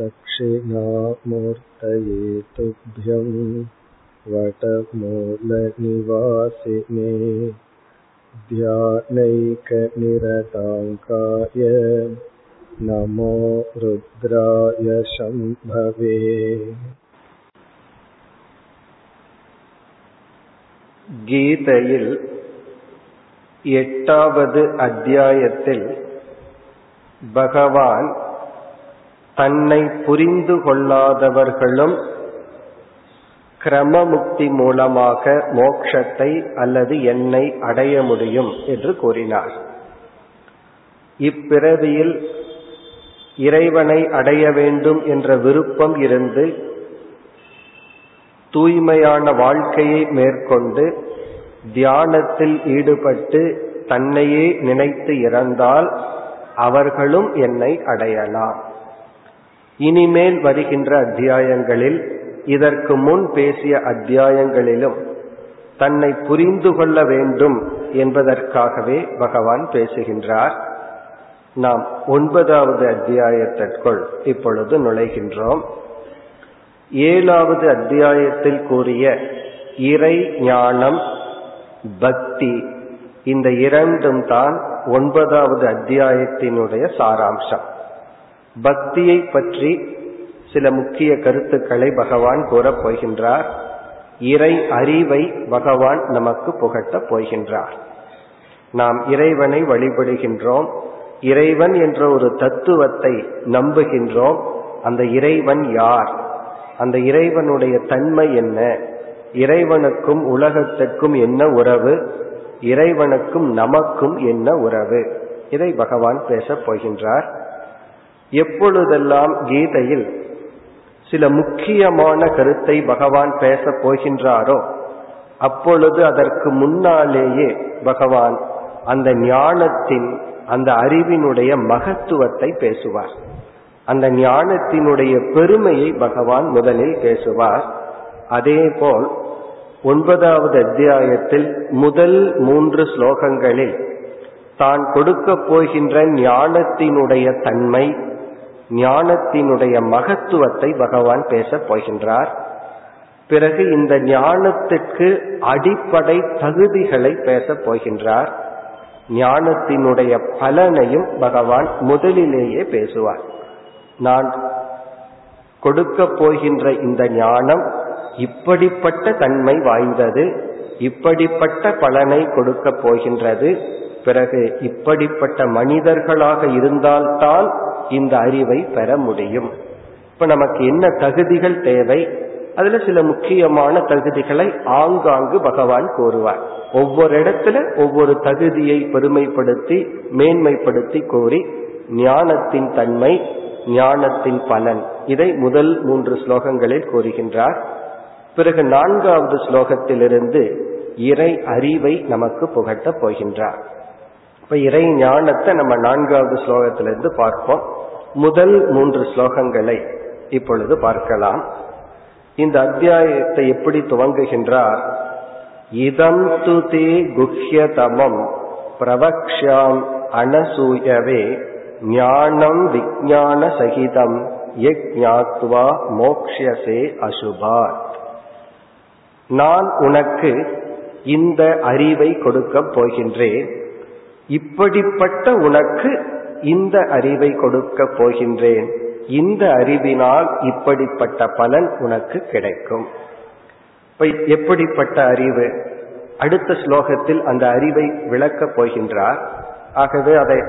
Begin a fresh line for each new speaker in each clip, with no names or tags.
दक्षिणामूर्तये तुभ्यं वटमूलनिवासिने ध्यानैकनिरताङ्काय नमो रुद्राय शम्भवे
கீதையில் எட்டாவது அத்தியாயத்தில் பகவான் தன்னை புரிந்து கொள்ளாதவர்களும் கிரமமுக்தி மூலமாக மோட்சத்தை அல்லது என்னை அடைய முடியும் என்று கூறினார். இப்பிறவியில் இறைவனை அடைய வேண்டும் என்ற விருப்பம் இருந்து தூய்மையான வாழ்க்கையை மேற்கொண்டு தியானத்தில் ஈடுபட்டு தன்னையே நினைத்து இறந்தால் அவர்களும் என்னை அடையலாம். இனிமேல் வருகின்ற அத்தியாயங்களில் இதற்கு முன் பேசிய அத்தியாயங்களிலும் தன்னை புரிந்து கொள்ள வேண்டும் என்பதற்காகவே பகவான் பேசுகின்றார். நாம் ஒன்பதாவது அத்தியாயத்திற்குள் இப்பொழுது நுழைகின்றோம். ஏழாவது அத்தியாயத்தில் கூறிய இறை ஞானம் பக்தி இந்த இரண்டும் தான் ஒன்பதாவது அத்தியாயத்தினுடைய சாராம்சம். பக்தியை பற்றி சில முக்கிய கருத்துக்களை பகவான் கூறப் போகின்றார். இறை அறிவை பகவான் நமக்கு புகட்டப் போகின்றார். நாம் இறைவனை வழிபடுகின்றோம். இறைவன் என்ற ஒரு தத்துவத்தை நம்புகின்றோம். அந்த இறைவன் யார்? அந்த இறைவனுடைய தன்மை என்ன? இறைவனுக்கும் உலகத்திற்கும் என்ன உறவு? இறைவனுக்கும் நமக்கும் என்ன உறவு? இதை பகவான் பேசப் போகின்றார். எப்பொழுதெல்லாம் கீதையில் சில முக்கியமான கருத்தை பகவான் பேசப் போகின்றாரோ அப்பொழுது அதற்கு முன்னாலேயே பகவான் அந்த ஞானத்தின் அந்த அறிவினுடைய மகத்துவத்தை பேசுவார். அந்த ஞானத்தினுடைய பெருமையை பகவான் முதலில் பேசுவார். அதேபோல் ஒன்பதாவது அத்தியாயத்தில் முதல் மூன்று ஸ்லோகங்களில் தான் கொடுக்க போகின்ற ஞானத்தினுடைய தன்மை ஞானத்தினுடைய மகத்துவத்தை பகவான் பேசப் போகின்றார். பிறகு இந்த ஞானத்துக்கு அடிப்படை தகுதிகளை பேசப் போகின்றார். ஞானத்தினுடைய பலனையும் பகவான் முதலிலேயே பேசுவார். நான் கொடுக்க போகின்ற இந்த ஞானம் இப்படிப்பட்ட தன்மை வாய்ந்தது இப்படிப்பட்ட பலனை கொடுக்க போகின்றது பிறகு இப்படிப்பட்ட மனிதர்களாக இருந்தால்தான் இந்த அறிவை பெற முடியும். இப்ப நமக்கு என்ன தகுதிகள் தேவை? அதுல சில முக்கியமான தகுதிகளை ஆங்காங்கு பகவான் கூறுவார். ஒவ்வொரு இடத்துல ஒவ்வொரு தகுதியை பெருமைப்படுத்தி மேன்மைப்படுத்தி கூறி ஞானத்தின் தன்மை ஞானத்தின் பலன். இதை முதல் மூன்று ஸ்லோகங்களில் கூறுகின்றார். பிறகு நான்காவது ஸ்லோகத்திலிருந்து இறை அறிவை நமக்கு புகட்டப் போகின்றார். இப்ப இறை ஞானத்தை நம்ம நான்காவது ஸ்லோகத்திலிருந்து பார்ப்போம். முதல் மூன்று ஸ்லோகங்களை இப்பொழுது பார்க்கலாம். இந்த அத்தியாயத்தை எப்படி துவங்குகின்றார்? இதம் து தே குஹ்யதமம் பிரவக்ஷாம் அனசூயவே ஞானம் விஜான சகிதம் யக்ஞாத்வா மோக்ஷசே அசுபாத். நான் உனக்கு இந்த அறிவை கொடுக்கப் போகின்றேன். இப்படிப்பட்ட உனக்கு இந்த அறிவை கொடுக்கப் போகின்றேன். இந்த அறிவினால் இப்படிப்பட்ட பலன் உனக்கு கிடைக்கும். எப்படிப்பட்ட அறிவு? அடுத்த ஸ்லோகத்தில் அந்த அறிவை விளக்கப் போகின்றார். ஆகவே அதை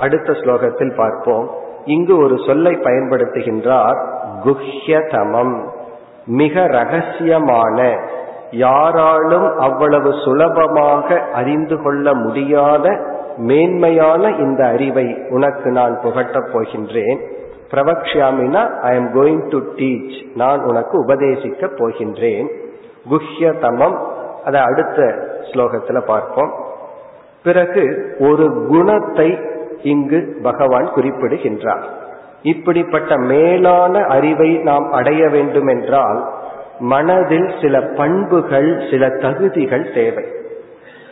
அடுத்த ஸ்லோகத்தில் பார்ப்போம். இங்கு ஒரு சொல்லை பயன்படுத்துகின்றார். குஹ்யதமம். மிக ரகசியமான யாராலும் அவ்வளவு சுலபமாக அறிந்து கொள்ள முடியாத மேன்மையான இந்த அறிவை உனக்கு நான் புகட்டப் போகின்றேன். பிரவக்ஷாமினா I am going to teach நான் உனக்கு உபதேசிக்க போகின்றேன். குஹ்யதமம் அதை அடுத்த ஸ்லோகத்துல பார்ப்போம். பிறகு ஒரு குணத்தை இங்கு பகவான் குறிப்பிடுகின்றார். இப்படிப்பட்ட மேலான அறிவை நாம் அடைய வேண்டும் என்றால் மனதில் சில பண்புகள் சில தகுதிகள் தேவை.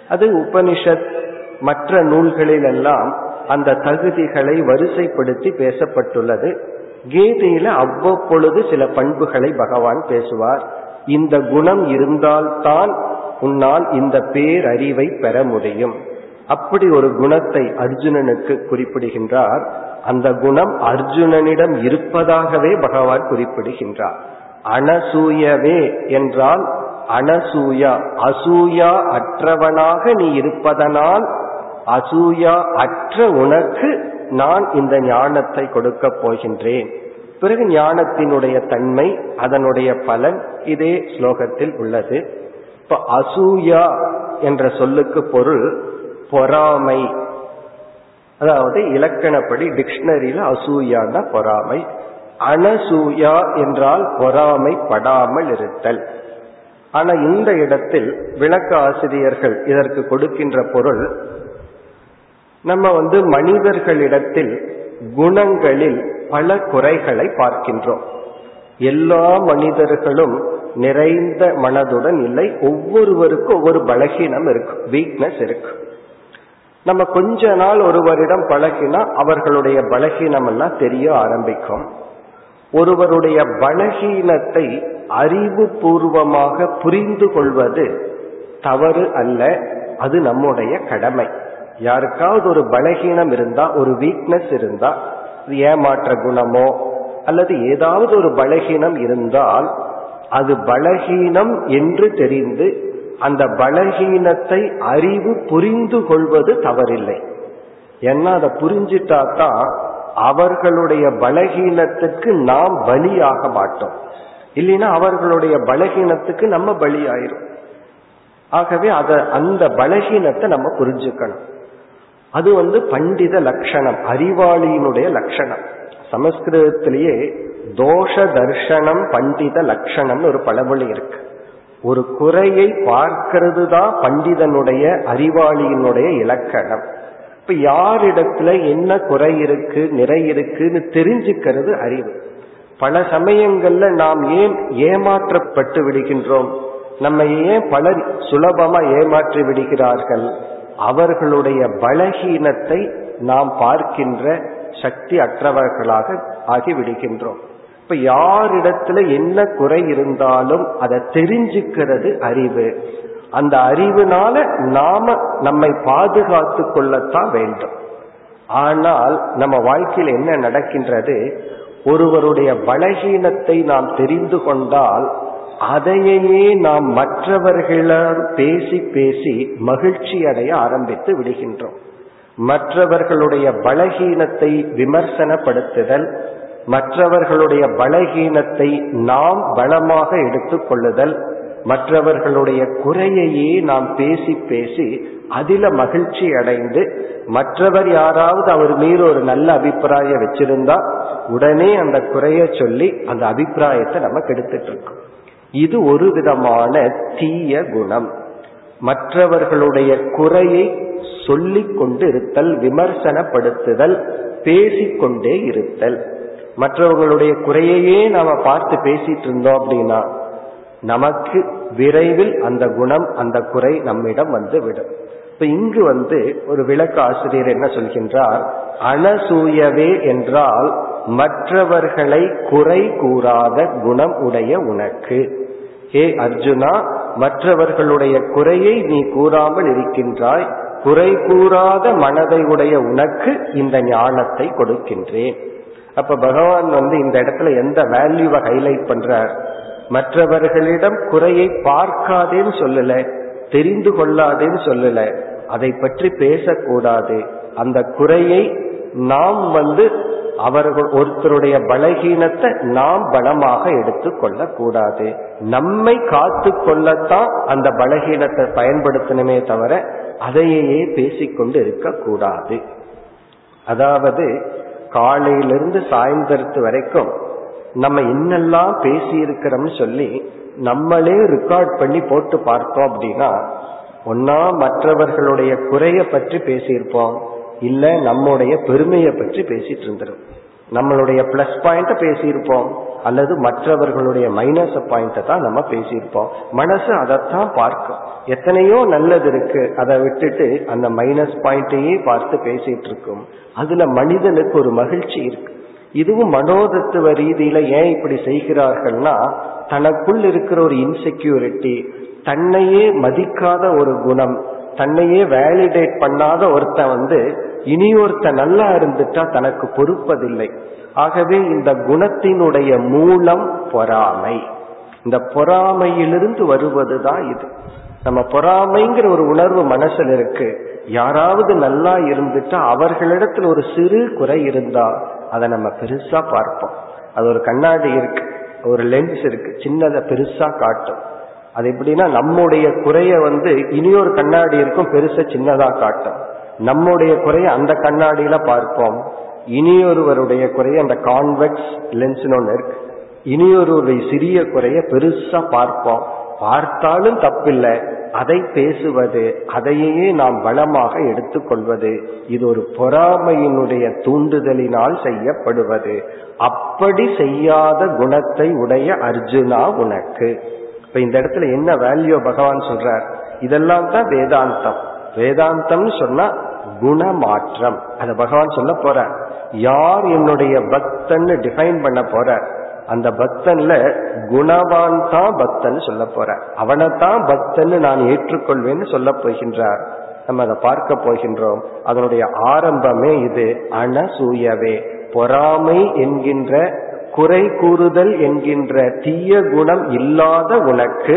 அது உபனிஷத் மற்ற நூல்களிலெல்லாம் அந்த தகுதிகளை வரிசைப்படுத்தி பேசப்பட்டுள்ளது. கீதையில அவ்வப்பொழுது சில பண்புகளை பகவான் பேசுவார். இந்த குணம் இருந்தால்தான் உன்னால் இந்த பேரறிவை பெற முடியும். அப்படி ஒரு குணத்தை அர்ஜுனனுக்கு குறிப்பிடுகின்றார். அந்த குணம் அர்ஜுனனிடம் இருப்பதாகவே பகவான் குறிப்பிடுகின்றார். அனசூயவே என்றால் அனசூயா அசூயா அற்றவனாக நீ இருப்பதனால் அசூயா அற்ற உனக்கு நான் இந்த ஞானத்தை கொடுக்க போகின்றேன். பிறகு ஞானத்தினுடைய தன்மை அதனுடைய பலன் இதே ஸ்லோகத்தில் உள்ளது. இப்ப அசூயா என்ற சொல்லுக்கு பொருள் பொறாமை. அதாவது இலக்கணப்படி டிக்ஷனரியில அசூயான்னா பொறாமை. அனசூயா என்றால் பொறாமை படாமல் இருத்தல். ஆனா இந்த இடத்தில் விளக்க ஆசிரியர்கள் இதற்கு கொடுக்கின்ற பொருள் நம்ம வந்து மனிதர்களிடத்தில் குணங்களில் பல குறைகளை பார்க்கின்றோம். எல்லா மனிதர்களும் நிறைந்த மனதுடன் இல்லை ஒவ்வொருவருக்கும் ஒவ்வொரு பலகீனம் இருக்கு வீக்னஸ் இருக்கு. நம்ம கொஞ்ச நாள் ஒருவரிடம் பழகினா அவர்களுடைய பலகீனம் எல்லாம் தெரிய ஆரம்பிக்கும். ஒருவருடைய பலகீனத்தை அறிவுபூர்வமாக புரிந்து கொள்வது தவறு அல்ல அது நம்முடைய கடமை. யாருக்காவது ஒரு பலகீனம் இருந்தா ஒரு வீக்னஸ் இருந்தா ஏமாற்ற குணமோ அல்லது ஏதாவது ஒரு பலகீனம் இருந்தால் அது பலகீனம் என்று தெரிந்து அந்த பலகீனத்தை அறிவு புரிந்து கொள்வது தவறில்லை. ஏன்னா அதை புரிஞ்சிட்டா தான் அவர்களுடைய பலகீனத்துக்கு நாம் பலியாக மாட்டோம். இல்லைன்னா அவர்களுடைய பலகீனத்துக்கு நம்ம பலியாயிரும். ஆகவே அத அந்த பலகீனத்தை நம்ம புரிஞ்சுக்கணும். அது வந்து பண்டித லட்சணம் அறிவாளியினுடைய லட்சணம். சமஸ்கிருதத்திலேயே தோஷ தர்ஷனம் பண்டித லட்சணம்னு ஒரு பழமொழி இருக்கு. ஒரு குறையை பார்க்கிறது தான் பண்டிதனுடைய அறிவாளியினுடைய இலக்கணம். இப்ப யாரிடத்துல என்ன குறை இருக்கு நிறை இருக்குன்னு தெரிஞ்சுக்கிறது அறிவு. பல சமயங்கள்ல நாம் ஏன் ஏமாற்றப்பட்டு விடுகின்றோம்? நம்ம ஏன் பலர் சுலபமா ஏமாற்றி விடுகிறார்கள்? அவர்களுடைய பலகீனத்தை நாம் பார்க்கின்ற சக்தி அற்றவர்களாக ஆகிவிடுகின்றோம். இப்ப யாரிடத்துல என்ன குறை இருந்தாலும் அதை தெரிஞ்சுக்கிறது அறிவு. அந்த அறிவுனால நாம நம்மை பாதுகாத்து கொள்ளத்தான் வேண்டும். ஆனால் நம்ம வாழ்க்கையில் என்ன நடக்கின்றது? ஒருவருடைய பலகீனத்தை நாம் தெரிந்து கொண்டால் அதையே நாம் மற்றவர்களால் பேசி பேசி மகிழ்ச்சி அடைய ஆரம்பித்து விடுகின்றோம். மற்றவர்களுடைய பலகீனத்தை விமர்சனப்படுத்துதல் மற்றவர்களுடைய பலகீனத்தை நாம் பலமாக எடுத்துக் கொள்ளுதல் மற்றவர்களுடைய குறையையே நாம் பேசி பேசி அதில மகிழ்ச்சி அடைந்து மற்றவர் யாராவது அவர் மீது ஒரு நல்ல அபிப்பிராயம் வச்சிருந்தா உடனே அந்த குறைய சொல்லி அந்த அபிப்பிராயத்தை நம்ம கெடுத்துட்டு இருக்கோம். இது ஒரு விதமான தீய குணம். மற்றவர்களுடைய குறையை சொல்லிக் கொண்டு இருத்தல் விமர்சனப்படுத்துதல் பேசிக்கொண்டே இருத்தல். மற்றவர்களுடைய குறையையே நாம பார்த்து பேசிட்டு இருந்தோம் அப்படின்னா நமக்கு விரைவில் அந்த குணம் அந்த குறை நம்மிடம் வந்து விடும் இப்ப இங்கு வந்து ஒரு விளக்க ஆசிரியர் என்ன சொல்கின்றார்? அனசூயவே என்றால் மற்றவர்களை குறை கூறாத குணம் உடைய உனக்கு. ஹே அர்ஜுனா மற்றவர்களுடைய குறையை நீ கூறாமல் இருக்கின்றாய். குறை கூறாத மனதை உடைய உனக்கு இந்த ஞானத்தை கொடுக்கின்றேன். அப்ப பகவான் வந்து இந்த இடத்துல எந்த வேல்யூவை ஹைலைட் பண்றார்? மற்றவர்களிடம் குறையை பார்க்காதேன்னு சொல்லல தெரிந்து கொள்ளாதேன்னு சொல்லல. அதை பற்றி பேசக்கூடாது. அந்த குறையை நாம் வந்து அவர்கள் ஒருத்தருடைய பலகீனத்தை நாம் பலமாக எடுத்துக் கூடாது நம்மை காத்து கொள்ளத்தான் அந்த பலகீனத்தை பயன்படுத்தணுமே தவிர அதையே பேசிக்கொண்டு இருக்கக்கூடாது. அதாவது காலையிலிருந்து சாயந்தரத்து வரைக்கும் நம்ம என்னெல்லாம் பேசி இருக்கிறோம்னு சொல்லி நம்மளே ரெக்கார்ட் பண்ணி போட்டு பார்த்தோம் அப்படின்னா ஒன்னா மற்றவர்களுடைய குறைய பற்றி பேசியிருப்போம். இல்ல நம்முடைய பெருமையை பற்றி பேசிட்டு இருந்துரும். நம்மளுடைய பிளஸ் பாயிண்ட பேசியிருப்போம். அல்லது மற்றவர்களுடைய மைனஸ் பாயிண்ட தான் நம்ம பேசியிருப்போம். மனசு அதைத்தான் பார்க்கும். எத்தனையோ நல்லது இருக்கு அதை விட்டுட்டு அந்த மைனஸ் பாயிண்டையே பார்த்து பேசிட்டு இருக்கும். அதுல மனிதனுக்கு ஒரு மகிழ்ச்சி இருக்கு. இதுவும் மனோதத்துவ ரீதியில ஏன் இப்படி செய்கிறார்கள்னா தனக்குள் இருக்கிற ஒரு இன்செக்யூரிட்டி தன்னையே மதிக்காத ஒரு குணம் தன்னையே வேலிடேட் பண்ணாத ஒருத்தன் வந்து இனி ஒருத்தன் நல்லா இருந்துட்டா தனக்கு பொறுப்பதில்லை. ஆகவே இந்த குணத்தினுடைய மூலம் பொறாமை. இந்த பொறாமையிலிருந்து வருவதுதான் இது. நம்ம பொறாமைங்கிற ஒரு உணர்வு மனசுல இருக்கு. யாராவது நல்லா இருந்துட்டா அவர்களிடத்துல ஒரு சிறு குறை இருந்தா அதை நம்ம பெருசா பார்ப்போம். அது ஒரு கண்ணாடி இருக்கு. ஒரு லென்ஸ் இருக்கு. சின்னதை பெருசா காட்டும். அது எப்படின்னா நம்முடைய குறைய வந்து இனியொரு கண்ணாடி இருக்கும் பெருசா சின்னதா காட்டும். நம்முடைய குறைய அந்த கண்ணாடியில பார்ப்போம். இனியொருவருடைய குறைய அந்த கான்வெக்ஸ் லென்ஸ்னு ஒன்று இருக்கு. இனியொருவருடைய சிறிய குறைய பெருசா பார்ப்போம். பார்த்தாலும் தப்பில்லை. அதை பேசுவது அதையே நாம் வளமாக எடுத்துக்கொள்வது இது ஒரு பொறாமையினுடைய தூண்டுதலினால் செய்யப்படுவது. அப்படி செய்யாத குணத்தை உடைய அர்ஜுனா உனக்கு. இப்ப இந்த இடத்துல என்ன வேல்யூ பகவான் சொல்றார்? இதெல்லாம் தான் வேதாந்தம். வேதாந்தம்னு சொன்னா குணமாற்றம். அத பகவான் சொல்ல போற யார் என்னுடைய பக்தன்னு டிஃபைன் பண்ண போற அந்த பக்தன்ல குணவான் தான் பக்தன் சொல்ல போற அவனைத்தான் பக்தன்னு நான் ஏற்றுக்கொள்வேன்னு சொல்ல போகின்றார். நம்ம அதை பார்க்க போகின்றோம். அதனுடைய ஆரம்பமே இது அனசூயவே. பொறாமை என்கின்ற குறை கூறுதல் என்கின்ற தீய குணம் இல்லாத உனக்கு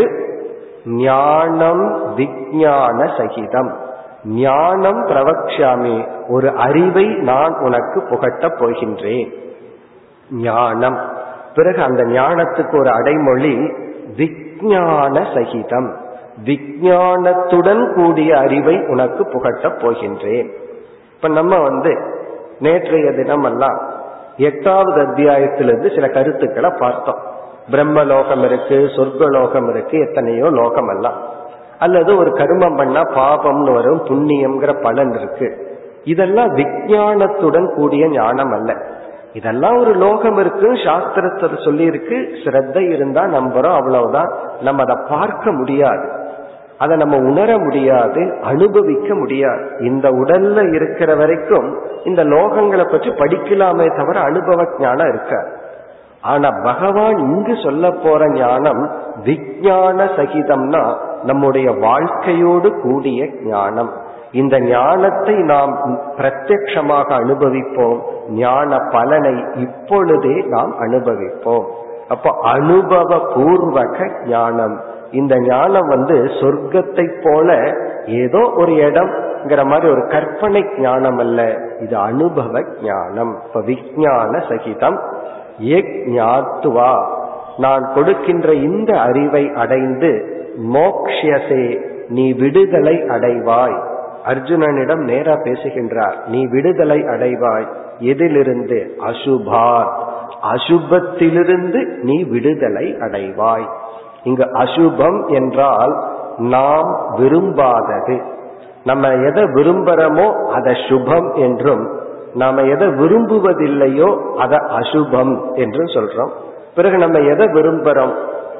ஞானம் விஞ்ஞான சகிதம். ஞானம் பிரவக்ஷாமி. ஒரு அறிவை நான் உனக்கு புகட்டப் போகின்றேன். ஞானம். பிறகு அந்த ஞானத்துக்கு ஒரு அடைமொழி விஞ்ஞான சகிதம். விஞ்ஞானத்துடன் கூடிய அறிவை உனக்கு புகட்டப் போகின்றேன். இப்ப நம்ம வந்து நேற்றைய தினமெல்லாம் எட்டாவது அத்தியாயத்திலிருந்து சில கருத்துக்களை பார்த்தோம். பிரம்மலோகம் இருக்கு சொர்க்கலோகம் இருக்கு எத்தனையோ லோகம் எல்லாம் அல்லது ஒரு கருமம் பண்ணா பாபம்னு வரும் புண்ணியம்ங்கிற பலன் இருக்கு. இதெல்லாம் விஞ்ஞானத்துடன் கூடிய ஞானம் அல்ல. இதெல்லாம் ஒரு லோகம் இருக்கு சாஸ்திரத்தை சொல்லி இருக்கு ஸ்ரத்தை இருந்தா நம்புறோம் அவ்வளவுதான். நம்ம அதை பார்க்க முடியாது. அதை நம்ம உணர முடியாது அனுபவிக்க முடியாது. இந்த உடல்ல இருக்கிற வரைக்கும் இந்த லோகங்களை பற்றி படிக்கலாமே தவிர அனுபவ ஞானம் இருக்காது. ஆனா பகவான் இங்கு சொல்ல போற ஞானம் விஞ்ஞான சகிதம்னா நம்முடைய வாழ்க்கையோடு கூடிய ஞானம். இந்த ஞானத்தை நாம் பிரத்யமாக அனுபவிப்போம். ஞான பலனை இப்பொழுதே நாம் அனுபவிப்போம். அப்போ அனுபவ பூர்வக ஞானம். இந்த ஞானம் வந்து சொர்க்கத்தை போல ஏதோ ஒரு இடம்ங்கிற மாதிரி ஒரு கற்பனை ஞானம் அல்ல. இது அனுபவ ஞானம். இப்ப விஞ்ஞான சகிதம். ஏ ஞாத்துவா நான் கொடுக்கின்ற இந்த அறிவை அடைந்து மோக்ஷசே நீ விடுதலை அடைவாய். அர்ஜுனனிடம் நேரா பேசுகின்றார் நீ விடுதலை அடைவாய். எதிலிருந்து? அசுபார். அசுபத்திலிருந்து நீ விடுதலை அடைவாய். இங்கு அசுபம் என்றால் நாம் விரும்பாதது. நம்ம எதை விரும்புறோமோ அதை சுபம் என்றும் நாம எதை விரும்புவதில்லையோ அதை அசுபம் என்றும் சொல்றோம். பிறகு நம்ம எதை விரும்புறோம்?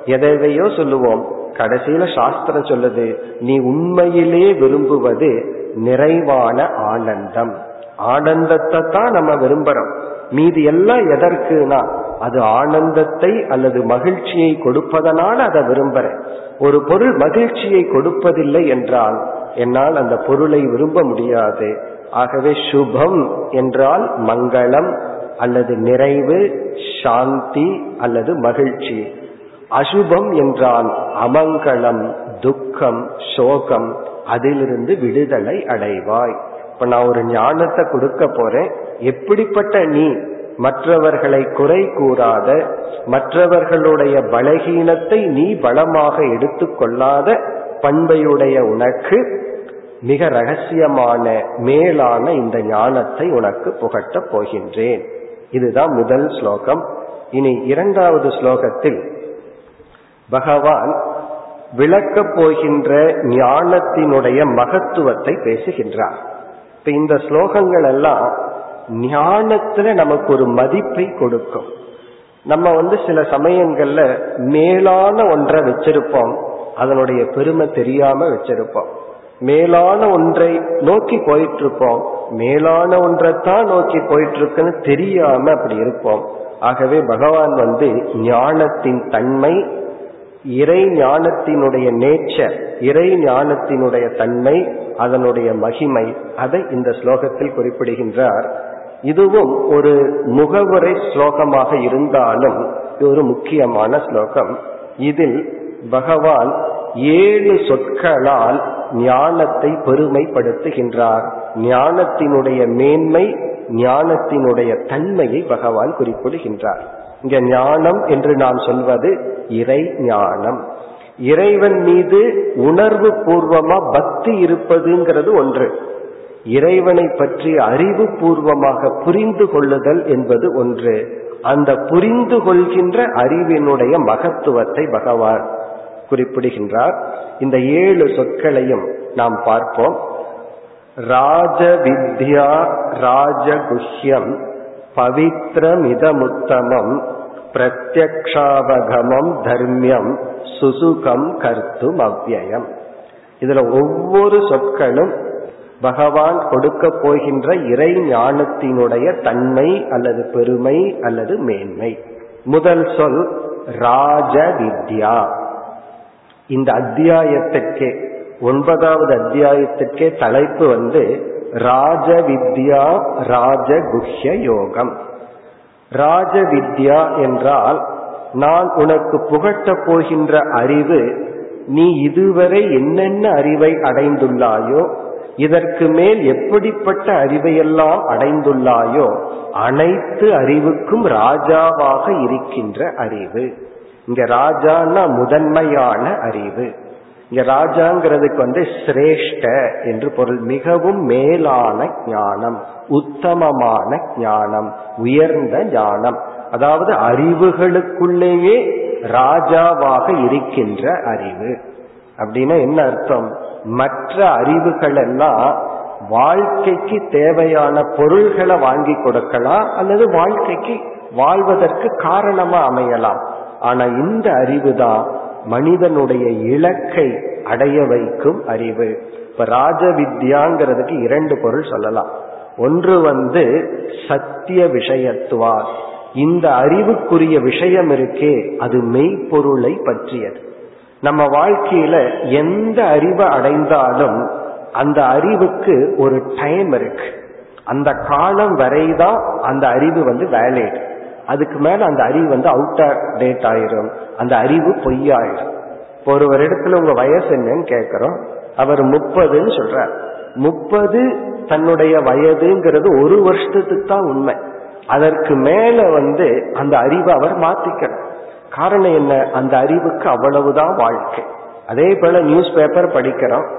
எதையோ சொல்லுவோம். கடைசியில சாஸ்திரம் சொல்லுது நீ உண்மையிலே விரும்புவது நிறைவான ஆனந்தம். ஆனந்தத்தை தான் நம்ம விரும்புறோம். மீதி எல்லாம் எதற்குனா அது ஆனந்தத்தை அல்லது மகிழ்ச்சியை கொடுப்பதனால் அதை விரும்புறேன். ஒரு பொருள் மகிழ்ச்சியை கொடுப்பதில்லை என்றால் என்னால் அந்த பொருளை விரும்ப முடியாது. ஆகவே சுபம் என்றால் மங்களம் அல்லது நிறைவு சாந்தி அல்லது மகிழ்ச்சி. அசுபம் என்றால் அமங்கலம் துக்கம் சோகம் அதிலிருந்து விடுதலை அடைவாய். இப்ப நான் ஒரு ஞானத்தை கொடுக்க போறேன். எப்படிப்பட்ட நீ மற்றவர்களை குறை கூறாத மற்றவர்களுடைய பலகீனத்தை நீ பலமாக எடுத்துக்கொள்ளாத பண்பையுடைய உனக்கு மிக ரகசியமான மேலான இந்த ஞானத்தை உனக்கு புகட்டப் போகின்றேன். இதுதான் முதல் ஸ்லோகம். இனி இரண்டாவது ஸ்லோகத்தில் பகவான் விளக்கப் போகின்ற ஞானத்தினுடைய மகத்துவத்தை பேசுகின்றார். இப்ப இந்த ஸ்லோகங்கள் எல்லாம் ஞானத்துல நமக்கு ஒரு மதிப்பை கொடுக்கும். நம்ம வந்து சில சமயங்கள்ல மேலான ஒன்றை வச்சிருப்போம். அதனுடைய பெருமை தெரியாம வச்சிருப்போம். மேலான ஒன்றை நோக்கி போயிட்டு இருப்போம் மேலான ஒன்றைத்தான் நோக்கி போயிட்டு இருக்குன்னு தெரியாம அப்படி இருப்போம். ஆகவே பகவான் வந்து ஞானத்தின் தன்மை இறை ஞானத்தினுடைய நேச்சர் இறை ஞானத்தினுடைய தன்மை அதனுடைய மகிமை அதை இந்த ஸ்லோகத்தில் குறிப்பிடுகின்றார். இதுவும் ஒரு முகவுரை ஸ்லோகமாக இருந்தாலும் இது ஒரு முக்கியமான ஸ்லோகம். இதில் பகவான் ஏழு சொற்களால் ஞானத்தை பெருமைப்படுத்துகின்றார். ஞானத்தினுடைய மேன்மை ஞானத்தினுடைய தன்மையை பகவான் குறிப்பிடுகின்றார். இங்க ஞானம் என்று நாம் சொல்வது இறை ஞானம். இறைவன் மீது உணர்வு பூர்வமா பக்தி இருப்பதுங்கிறது ஒன்று. இறைவனை பற்றி அறிவு பூர்வமாக புரிந்து கொள்ளுதல் என்பது ஒன்று. அந்த புரிந்து கொள்கின்ற அறிவினுடைய மகத்துவத்தை பகவான் குறிப்பிடுகின்றார். இந்த ஏழு சொற்களையும் நாம் பார்ப்போம். ராஜ வித்யா ராஜகுஷ்யம் பவித்ரமிதமுத்தமம் பிரத்யக்ஷாவகமம் தர்மியம் சுசுகம் கர்த்தும் அவ்வயம். இதுல ஒவ்வொரு சொற்களும் பகவான் கொடுக்க போகின்ற இறை ஞானத்தினுடைய தன்மை அல்லது பெருமை அல்லது மேன்மை. முதல் சொல் ராஜ வித்யா இந்த அத்தியாயத்திற்கே ஒன்பதாவது அத்தியாயத்திற்கே தலைப்பு வந்து ராஜ வித்யா ராஜகுஹ்ய யோகம் ராஜ வித்யா என்றால் நான் உனக்கு புகட்டப் போகின்ற அறிவு நீ இதுவரை என்னென்ன அறிவை அடைந்துள்ளாயோ இதற்கு மேல் எப்படிப்பட்ட அறிவையெல்லாம் அடைந்துள்ளாயோ அனைத்து அறிவுக்கும் ராஜாவாக இருக்கின்ற அறிவு. இங்க ராஜான்னா முதன்மையான அறிவு. இங்க ராஜாங்கிறதுக்கு வந்து சிரேஷ்ட என்று பொருள். மிகவும் மேலான ஞானம் உத்தமமான ஞானம் உயர்ந்த ஞானம். அதாவது அறிவுகளுக்குள்ளேயே ராஜாவாக இருக்கின்ற அறிவு. அப்படின்னா என்ன அர்த்தம்? மற்ற அறிவுகள் எல்லாம் வாழ்க்கைக்கு தேவையான பொருள்களை வாங்கி கொடுக்கலாம் அல்லது வாழ்க்கைக்கு வாழ்வதற்கு காரணமா அமையலாம். ஆனா இந்த அறிவு தான் மனிதனுடைய இலக்கை அடைய வைக்கும் அறிவு. இப்ப ராஜ வித்யாங்கிறதுக்கு இரண்டு பொருள் சொல்லலாம். ஒன்று வந்து சத்திய விஷயத்துவா. இந்த அறிவுக்குரிய விஷயம் இருக்கே அது மெய்ப்பொருளை பற்றியது. நம்ம வாழ்க்கையில எந்த அறிவை அடைந்தாலும் அந்த அறிவுக்கு ஒரு டைம் இருக்கு. அந்த காலம் வரைதான் அந்த அறிவு வந்து வேலிட் அதுக்கு மேல அந்த அறிவு வந்து அவுட் டேட் ஆயிரும். அந்த அறிவு பொய்யாயிரும். இப்போ ஒரு இடத்துல உங்க வயசு என்னன்னு கேட்கிறோம் அவர் முப்பதுன்னு சொல்றார். முப்பது தன்னுடைய வயதுங்கிறது ஒரு வருஷத்துக்கு தான் உண்மை. அதற்கு மேல வந்து அந்த அறிவை அவர் மாத்திக்கணும். காரணம் என்ன? அந்த அறிவுக்கு அவ்வளவுதான் வாழ்க்கை. அதே போல நியூஸ் பேப்பர் படிக்கிறோம்.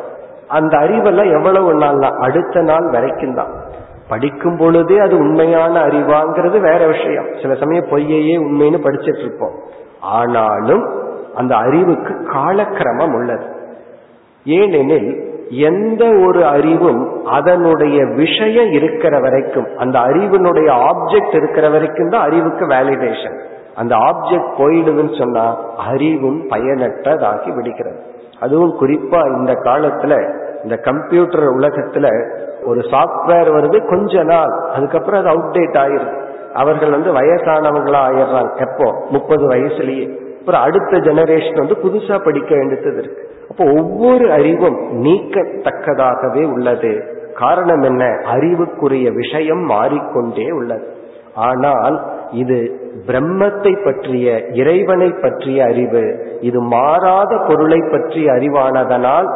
அந்த அறிவெல்லாம் எவ்வளவு நாள் அடுத்த நாள் வரைக்கும் தான். படிக்கும் பொழுதே அது உண்மையான அறிவாங்கிறது வேற விஷயம். சில சமயம் பொய்யையே உண்மைன்னு படிச்சிட்டு இருப்போம் ஆனாலும் அந்த அறிவுக்கு காலக்கிரமம் உள்ளது. ஏனெனில் எந்த ஒரு அறிவும் அதனுடைய விஷயம் இருக்கிற வரைக்கும் அந்த அறிவினுடைய ஆப்ஜெக்ட் இருக்கிற வரைக்கும் தான் அறிவுக்கு வேலிடேஷன் அந்த ஆப்ஜெக்ட் போயிடுதுன்னு சொன்னா அறிவும் பயனற்றதாகி விடுகிறது. அதுவும் குறிப்பா இந்த காலத்துல இந்த கம்ப்யூட்டர் உலகத்துல ஒரு சாப்ட்வேர் வருது கொஞ்ச நாள் அதுக்கப்புறம் அது அவுடேட் ஆயிருது அவர்கள் வந்து வயசானவங்களா ஆயிடுறாங்க. எப்போ? முப்பது வயசுலயே. அப்புறம் அடுத்த ஜெனரேஷன் வந்து புதுசா படிக்க வேண்டியது இருக்கு. அப்போ ஒவ்வொரு அறிவும் நீக்கத்தக்கதாகவே உள்ளது. காரணம் என்ன? அறிவுக்குரிய விஷயம் மாறிக்கொண்டே உள்ளது. ஆனால் இது பிரம்மத்தை பற்றிய இறைவனை பற்றிய அறிவு. இது மாறாத பொருளை பற்றிய அறிவானதனால்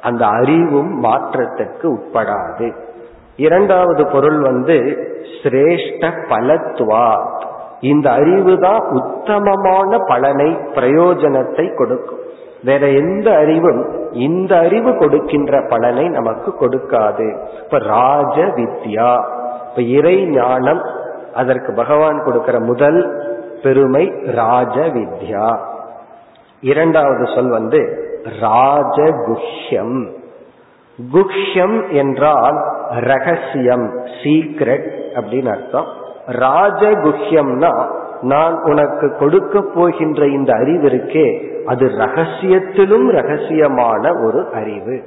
அந்த அறிவும் மாற்றத்திற்கு உட்படாது. இரண்டாவது பொருள் வந்து சிரேஷ்ட பலத்துவா இந்த அறிவு தான் உத்தமமான பலனை பிரயோஜனத்தை கொடுக்கும். வேற எந்த அறிவும் இந்த அறிவு கொடுக்கின்ற பலனை நமக்கு கொடுக்காது. இப்ப ராஜ வித்யா இப்ப இறை ஞானம் அதற்கு பகவான் கொடுக்கிற முதல் பெருமை ராஜ வித்யா இரண்டாவது சொல் வந்து ராஜகுஷ்யம். குஷ்யம் என்றால் ரகசியம் சீக்ரெட் அப்படின்னு அர்த்தம். ராஜகுஷ்யம்னா நான் உனக்கு கொடுக்க போகின்ற இந்த அறிவு இருக்கே அது ரகசியத்திலும் ரகசியமான ஒரு அறிவு.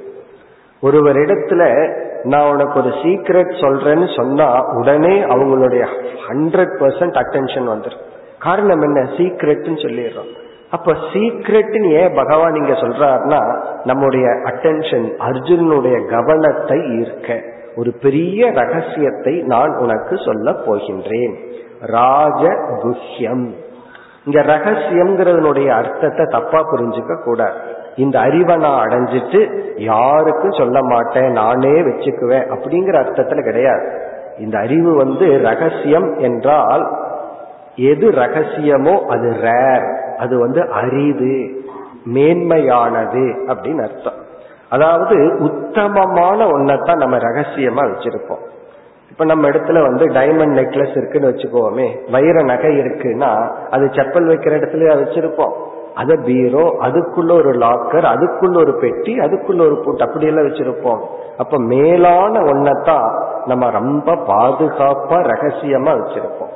ஒருவரிடத்துல நான் உனக்கு ஒரு சீக்ரெட் சொல்றேன்னு சொன்னா உடனே அவங்களுடைய ஹண்ட்ரட் பர்சன்ட் அட்டென்ஷன் வந்துடும் காரணம் என்ன? சீக்ரெட்னு சொல்லிடுறோம். அப்ப சீக்ரெட்னு ஏன் பகவான் இங்க சொல்றாருன்னா நம்முடைய அட்டென்ஷன் அர்ஜுனனுடைய கவனத்தை ஈர்க்க. ஒரு பெரிய ரகசியத்தை நான் உனக்கு சொல்ல போகின்றேன். ராஜ குஹ்யம் இங்க ரகசியம்ங்கிறதனுடைய அர்த்தத்தை தப்பா புரிஞ்சுக்க கூடாது. இந்த அறிவை நான் அடைஞ்சிட்டு யாருக்கும் சொல்ல மாட்டேன் நானே வச்சுக்குவேன் அப்படிங்கிற அர்த்தத்துல கிடையாது. இந்த அறிவு வந்து ரகசியம் என்றால் எது ரகசியமோ அது ரேர் அது வந்து அரிது மேன்மையானது அப்படின்னு அர்த்தம். அதாவது உத்தமமான ஒன்னதான் நம்ம ரகசியமா வச்சிருப்போம். இப்ப நம்ம இடத்துல வந்து டைமண்ட் நெக்லஸ் இருக்குன்னு வச்சுக்கோமே வைர நகை இருக்குன்னா அது செப்பல் வைக்கிற இடத்துல வச்சிருப்போம். அத பீரோ அதுக்குள்ள ஒரு லாக்கர் அதுக்குள்ள ஒரு பெட்டி அதுக்குள்ள ஒரு பூட்டு அப்படியெல்லாம் வச்சிருப்போம். அப்ப மேலான ஒன்னதான் நம்ம ரொம்ப பாதுகாப்பா ரகசியமா வச்சிருப்போம்.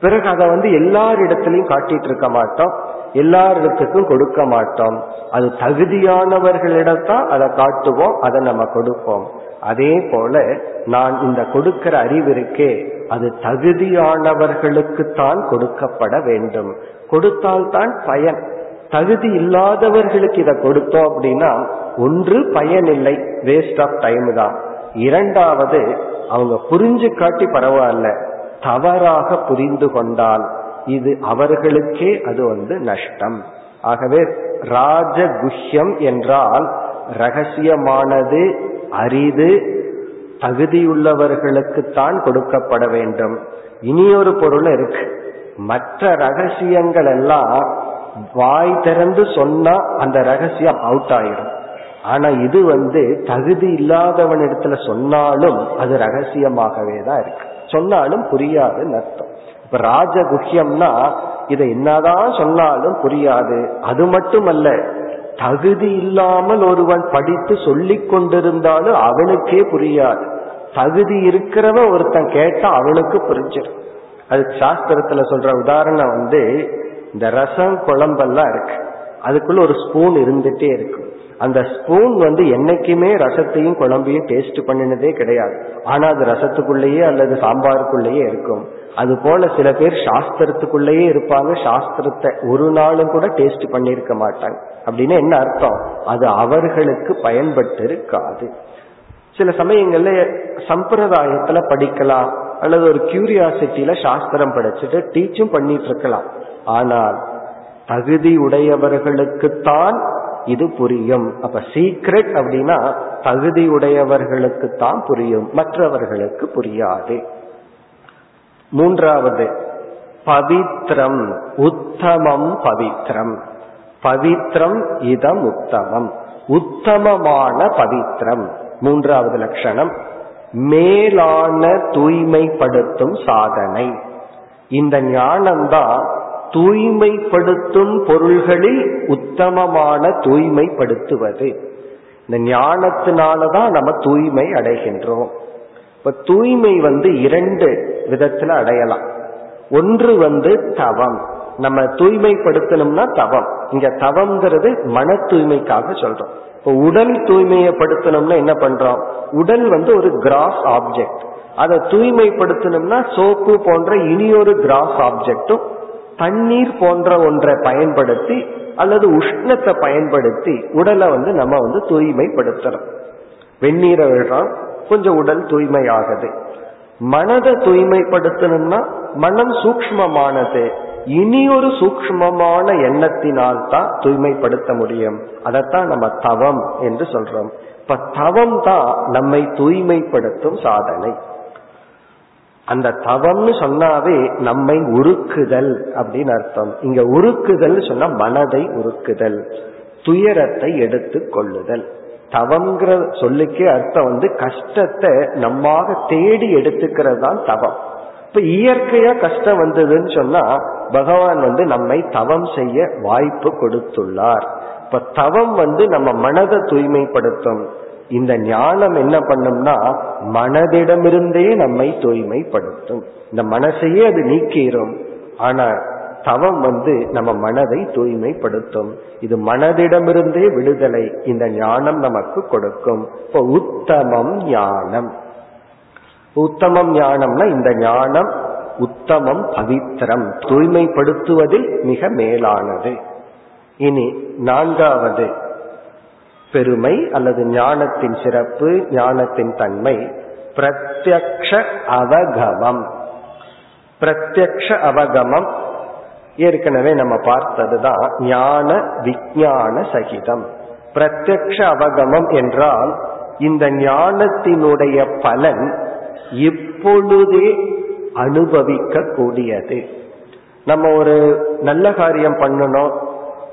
பிறகு அதை வந்து எல்லார் இடத்துலயும் காட்டிட்டு இருக்க மாட்டோம். எல்லாரிடத்துக்கும் கொடுக்க மாட்டோம். அது தகுதியானவர்களிடத்தான் அதை காட்டுவோம் அதை நம்ம கொடுப்போம். அதே போல நான் இந்த கொடுக்கிற அறிவு இருக்கே அது தகுதியானவர்களுக்குத்தான் கொடுக்கப்பட வேண்டும். கொடுத்தால்தான் பயன். தகுதி இல்லாதவர்களுக்கு இதை கொடுத்தோம் அப்படின்னா ஒன்று பயன் இல்லை வேஸ்ட் ஆஃப் டைம் தான். இரண்டாவது அவங்க புரிஞ்சு காட்டி பரவாயில்ல தவறாக புரிந்து கொண்டால். இது அவர்களுக்கே அது வந்து நஷ்டம். ஆகவே ராஜகுஷ்யம் என்றால் ரகசியமானது அரிது தகுதியுள்ளவர்களுக்குத்தான் கொடுக்கப்பட வேண்டும். இனியொரு பொருள் இருக்கு. மற்ற ரகசியங்கள் எல்லாம் வாய் திறந்து சொன்னா அந்த ரகசியம் அவுட் ஆயிடும். ஆனா இது வந்து தகுதி இல்லாதவனிடத்துல சொன்னாலும் அது ரகசியமாகவே தான் இருக்கு. சொன்னாலும் புரியாதுன்னு அர்த்தம். இப்ப ராஜகுஹ்யம்னா இதை என்னதான் சொன்னாலும் புரியாது. அது மட்டுமல்ல தகுதி இல்லாமல் ஒருவன் படித்து சொல்லி கொண்டிருந்தாலும் அவனுக்கே புரியாது. தகுதி இருக்கிறவன் ஒருத்தன் கேட்டா அவனுக்கு புரிஞ்சிடும் அது சாஸ்திரத்துல சொல்ற உதாரணம் வந்து இந்த ரசம் குழம்பெல்லாம் இருக்கு. அதுக்குள்ள ஒரு ஸ்பூன் இருந்துட்டே இருக்கு அந்த ஸ்பூன் வந்து என்னைக்குமே ரசத்தையும் குழம்பையும் டேஸ்ட் பண்ணினதே கிடையாது. ஆனா அது ரசத்துக்குள்ளேயே அல்லது சாம்பாருக்குள்ளேயே இருக்கும். அது போல சில பேர் சாஸ்திரத்துக்குள்ளேயே இருப்பாங்க. சாஸ்திரத்தை ஒரு நாளும் கூட டேஸ்ட் பண்ணியிருக்க மாட்டாங்க. அப்படின்னு என்ன அர்த்தம்? அது அவர்களுக்கு பயன்பட்டு இருக்காது சில சமயங்கள்ல சம்பிரதாயத்துல படிக்கலாம். அல்லது ஒரு கியூரியாசிட்டியில சாஸ்திரம் படிச்சுட்டு டீச்சும் பண்ணிட்டு இருக்கலாம். ஆனால் தகுதி உடையவர்களுக்குத்தான் இது புரியும். அப்ப சீக்ரெட் அப்படின்னா தகுதியுடையவர்களுக்கு தான் புரியும். மற்றவர்களுக்கு புரியாது. மூன்றாவது பவித்ரம் உத்தமம் பவித்ரம். பவித்ரம் இதம் உத்தமம். உத்தமமான பவித்ரம். மூன்றாவது லட்சணம் மேலான தூய்மைப்படுத்தும் சாதனை. இந்த ஞானம்தான் தூய்மைப்படுத்தும் பொருள்களில் உத்தமமான தூய்மைப்படுத்துவது. இந்த ஞானத்தினாலதான் நம்ம தூய்மை அடைகின்றோம். இப்ப தூய்மை வந்து இரண்டு விதத்துல அடையலாம். ஒன்று வந்து தவம். நம்ம தூய்மைப்படுத்தணும்னா தவம். இங்க தவம்ங்கிறது மன தூய்மைக்காக சொல்றோம். இப்போ உடல் தூய்மையப்படுத்தணும்னா என்ன பண்றோம்? உடல் வந்து ஒரு கிராஸ் ஆப்ஜெக்ட் அதை தூய்மைப்படுத்தணும்னா சோப்பு போன்ற இனியொரு கிராஸ் ஆப்ஜெக்டும் தண்ணீர் போன்ற ஒன்றை பயன்படுத்தி அல்லது உஷ்ணத்தை பயன்படுத்தி உடலை வந்து நம்ம வந்து தூய்மைப்படுத்துறோம். வெந்நீரை விடுறோம். கொஞ்சம் உடல் தூய்மையாகுது. மனதை தூய்மைப்படுத்தணும்னா மனம் சூக்மமானது இனி ஒரு சூக்மமான எண்ணத்தினால் தான் தூய்மைப்படுத்த முடியும். அதைத்தான் நம்ம தவம் என்று சொல்றோம். இப்ப தவம் தான் நம்மை தூய்மைப்படுத்தும் சாதனை. அந்த தவம்னு சொன்னாவே நம்மை உருக்குதல் அப்படின்னு அர்த்தம். இங்க உருக்குதல் சொன்னா மனதை உருக்குதல் துயரத்தை எடுத்து கொள்ளுதல். தவம்ங்கிற சொல்லுக்கே அர்த்தம் வந்து கஷ்டத்தை நம்மாக தேடி எடுத்துக்கிறது தான் தவம். இப்ப இயற்கையா கஷ்டம் வந்ததுன்னு சொன்னா பகவான் வந்து நம்மை தவம் செய்ய வாய்ப்பு கொடுத்துள்ளார். இப்ப தவம் வந்து நம்ம மனதை தூய்மைப்படுத்தும். இந்த ஞானம் என்ன பண்ணும்னா மனதிடமிருந்தே நம்மை தூய்மைப்படுத்தும். இந்த மனசையே அது நீக்கிரும். ஆனா தவம் வந்து நம்ம மனதை தூய்மைப்படுத்தும். இது மனதிடமிருந்தே விடுதலை. இந்த ஞானம் நமக்கு கொடுக்கும். இப்போ உத்தமம் ஞானம். உத்தமம் ஞானம்னா இந்த ஞானம் உத்தமம் பவித்திரம் தூய்மைப்படுத்துவதில் மிக மேலானது. இனி நான்காவது. பெருமை அல்லது ஞானத்தின் சிறப்பு ஞானத்தின் தன்மை. பிரத்யக்ஷ அவகமம். பிரத்யக்ஷ அவகமம். ஏற்கனவே நம்ம பார்த்ததுதான் ஞான விஞ்ஞான சகிதம். பிரத்யக்ஷ அவகமம் என்றால் இந்த ஞானத்தினுடைய பலன் இப்பொழுதே அனுபவிக்க கூடியது நம்ம ஒரு நல்ல காரியம் பண்ணணும்.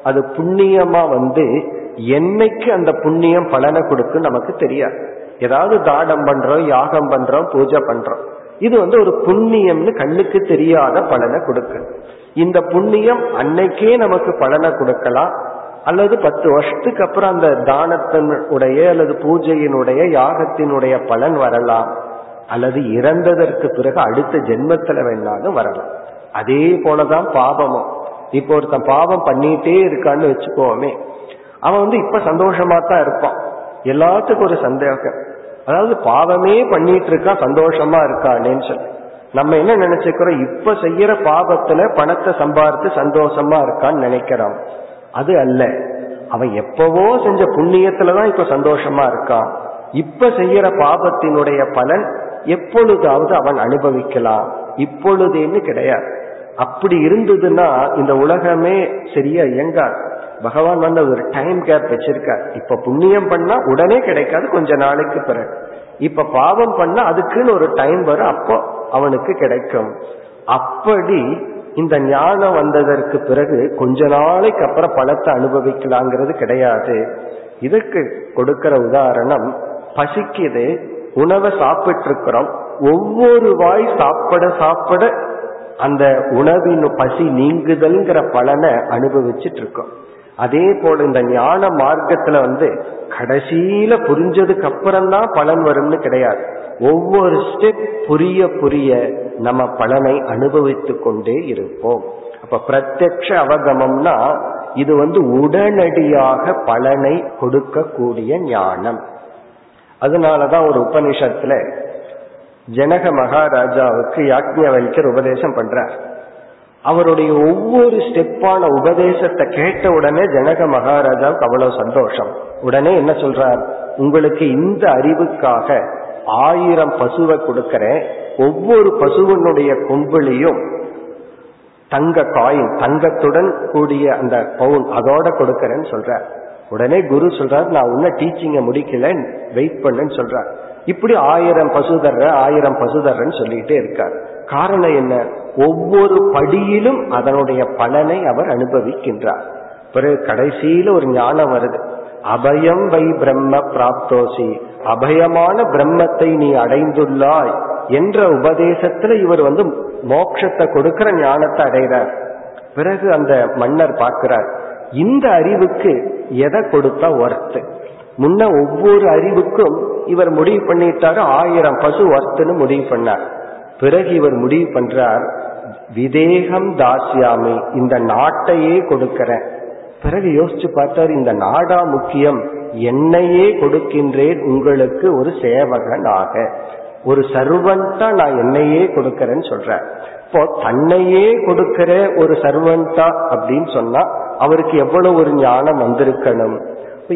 அது புண்ணியமா வந்து என்னைக்கு அந்த புண்ணியம் பலனை கொடுக்கும் நமக்கு தெரியாது. ஏதாவது தானம் பண்றோம் யாகம் பண்றோம் பூஜை பண்றோம். இது வந்து ஒரு புண்ணியம்னு கண்ணுக்கு தெரியாத பலனை கொடுக்கு. இந்த புண்ணியம் அன்னைக்கே நமக்கு பலனை கொடுக்கலாம். அல்லது பத்து வருஷத்துக்கு அப்புறம் அந்த தானத்தினுடைய அல்லது பூஜையினுடைய யாகத்தினுடைய பலன் வரலாம். அல்லது இறந்ததற்கு பிறகு அடுத்த ஜென்மத்துல வேணாலும் வரலாம். அதே போலதான் பாவமும். இப்போ ஒருத்தன் பாவம் பண்ணிட்டே இருக்கான்னு வச்சுக்கோமே. அவன் வந்து இப்ப சந்தோஷமா தான் இருப்பான். எல்லாத்துக்கும் ஒரு சந்தேகம். அதாவது பாவமே பண்ணிட்டு இருக்கான் சந்தோஷமா இருக்கானேன்னு சொல்லி. நம்ம என்ன நினைச்சுக்கிறோம்? இப்ப செய்யற பாவத்துல பணத்தை சம்பாதித்து சந்தோஷமா இருக்கான்னு நினைக்கிறோம் அது அல்ல. அவன் எப்பவோ செஞ்ச புண்ணியத்துலதான் இப்ப சந்தோஷமா இருக்கான். இப்ப செய்யற பாபத்தினுடைய பலன் எப்பொழுதாவது அவன் அனுபவிக்கலாம். இப்பொழுதுன்னு கிடையாது. அப்படி இருந்ததுன்னா இந்த உலகமே சரியா இயங்காது. பகவான் வந்து ஒரு டைம் கேப் வச்சிருக்கார். இப்ப புண்ணியம் பண்ணா உடனே கிடைக்காது கொஞ்ச நாளைக்கு பிறகு. இப்ப பாவம் பண்ணா அதுக்குன்னு ஒரு டைம் வரும் அப்போ அவனுக்கு கிடைக்கும். அப்படி இந்த ஞானம் வந்ததற்கு பிறகு கொஞ்ச நாளைக்கு அப்புறம் பழத்தை அனுபவிக்கலாங்கிறது கிடையாது. இதுக்கு கொடுக்கிற உதாரணம் பசிக்குது உணவை சாப்பிட்டு இருக்கிறோம் ஒவ்வொரு வாய் சாப்பிட சாப்பிட அந்த உணவின் பசி நீங்குதல்ங்கிற பலனை அனுபவிச்சுட்டு இருக்கோம். அதே போல இந்த ஞான மார்க்கத்துல வந்து கடைசியில புரிஞ்சதுக்கு அப்புறம்தான் பலன் வரும்னு கிடையாது. ஒவ்வொரு ஸ்டெப் புரிய புரிய நம்ம பலனை அனுபவித்து கொண்டே இருப்போம். அப்ப பிரத்யக்ஷ அவகமம்னா இது வந்து உடனடியாக பலனை கொடுக்கக்கூடிய ஞானம். அதனாலதான் ஒரு உபனிஷத்துல ஜனக மகாராஜாவுக்கு யாக்ஞவல்யர் உபதேசம் பண்றார். அவருடைய ஒவ்வொரு ஸ்டெப்பான உபதேசத்தை கேட்ட உடனே ஜனக மகாராஜாவுக்கு அவ்வளவு சந்தோஷம். உடனே என்ன சொல்றார்? உங்களுக்கு இந்த அறிவுக்காக ஆயிரம் பசுவை கொடுக்கிறேன். ஒவ்வொரு பசுவனுடைய கொம்பிலையும் தங்க காயின் தங்கத்துடன் கூடிய அந்த பவுன் அதோட கொடுக்கறேன்னு சொல்ற உடனே குரு சொல்றார் நான் உன்ன டீச்சிங்க முடிக்கல. வெயிட் பண்ணுன்னு சொல்றார். இப்படி ஆயிரம் பசுதர்ற ஆயிரம் பசுதர்றன்னு சொல்லிட்டே இருக்கார். காரணம் என்ன? ஒவ்வொரு படியிலும் அதனுடைய பலனை அவர் அனுபவிக்கின்றார். பிறகு கடைசியில ஒரு ஞானம் வருது. அபயம் வை பிரம்ம பிராப்தோசி. அபயமான பிரம்மத்தை நீ அடைந்துள்ளாய் என்ற உபதேசத்துல இவர் வந்து மோட்சத்தை கொடுக்கிற ஞானத்தை அடைகிறார். பிறகு அந்த மன்னர் பார்க்கிறார் இந்த அறிவுக்கு எதை கொடுத்தா ஒர்த்து முன்ன ஒவ்வொரு அறிவுக்கும் இவர் முடிவு பண்ணிட்டாரு ஆயிரம் பசு ஒர்த்துன்னு முடிவு பண்ணார். பிறகு இவர் முடிவு பண்றார் விதேகம் தாசியாமி இந்த நாட்டையே கொடுக்கிறேன். பிறகு யோசிச்சு பார்த்தார் இந்த நாடா முக்கியம் என்னையே கொடுக்கின்றேன் உங்களுக்கு ஒரு சேவகனாக. ஒரு சர்வன்டா நான் என்னையே கொடுக்கறேன்னு சொல்றேன் இப்போ தன்னையே கொடுக்கிற ஒரு சர்வன்டா அப்படின்னு சொன்னா அவருக்கு எவ்வளவு ஒரு ஞானம் வந்திருக்கணும்?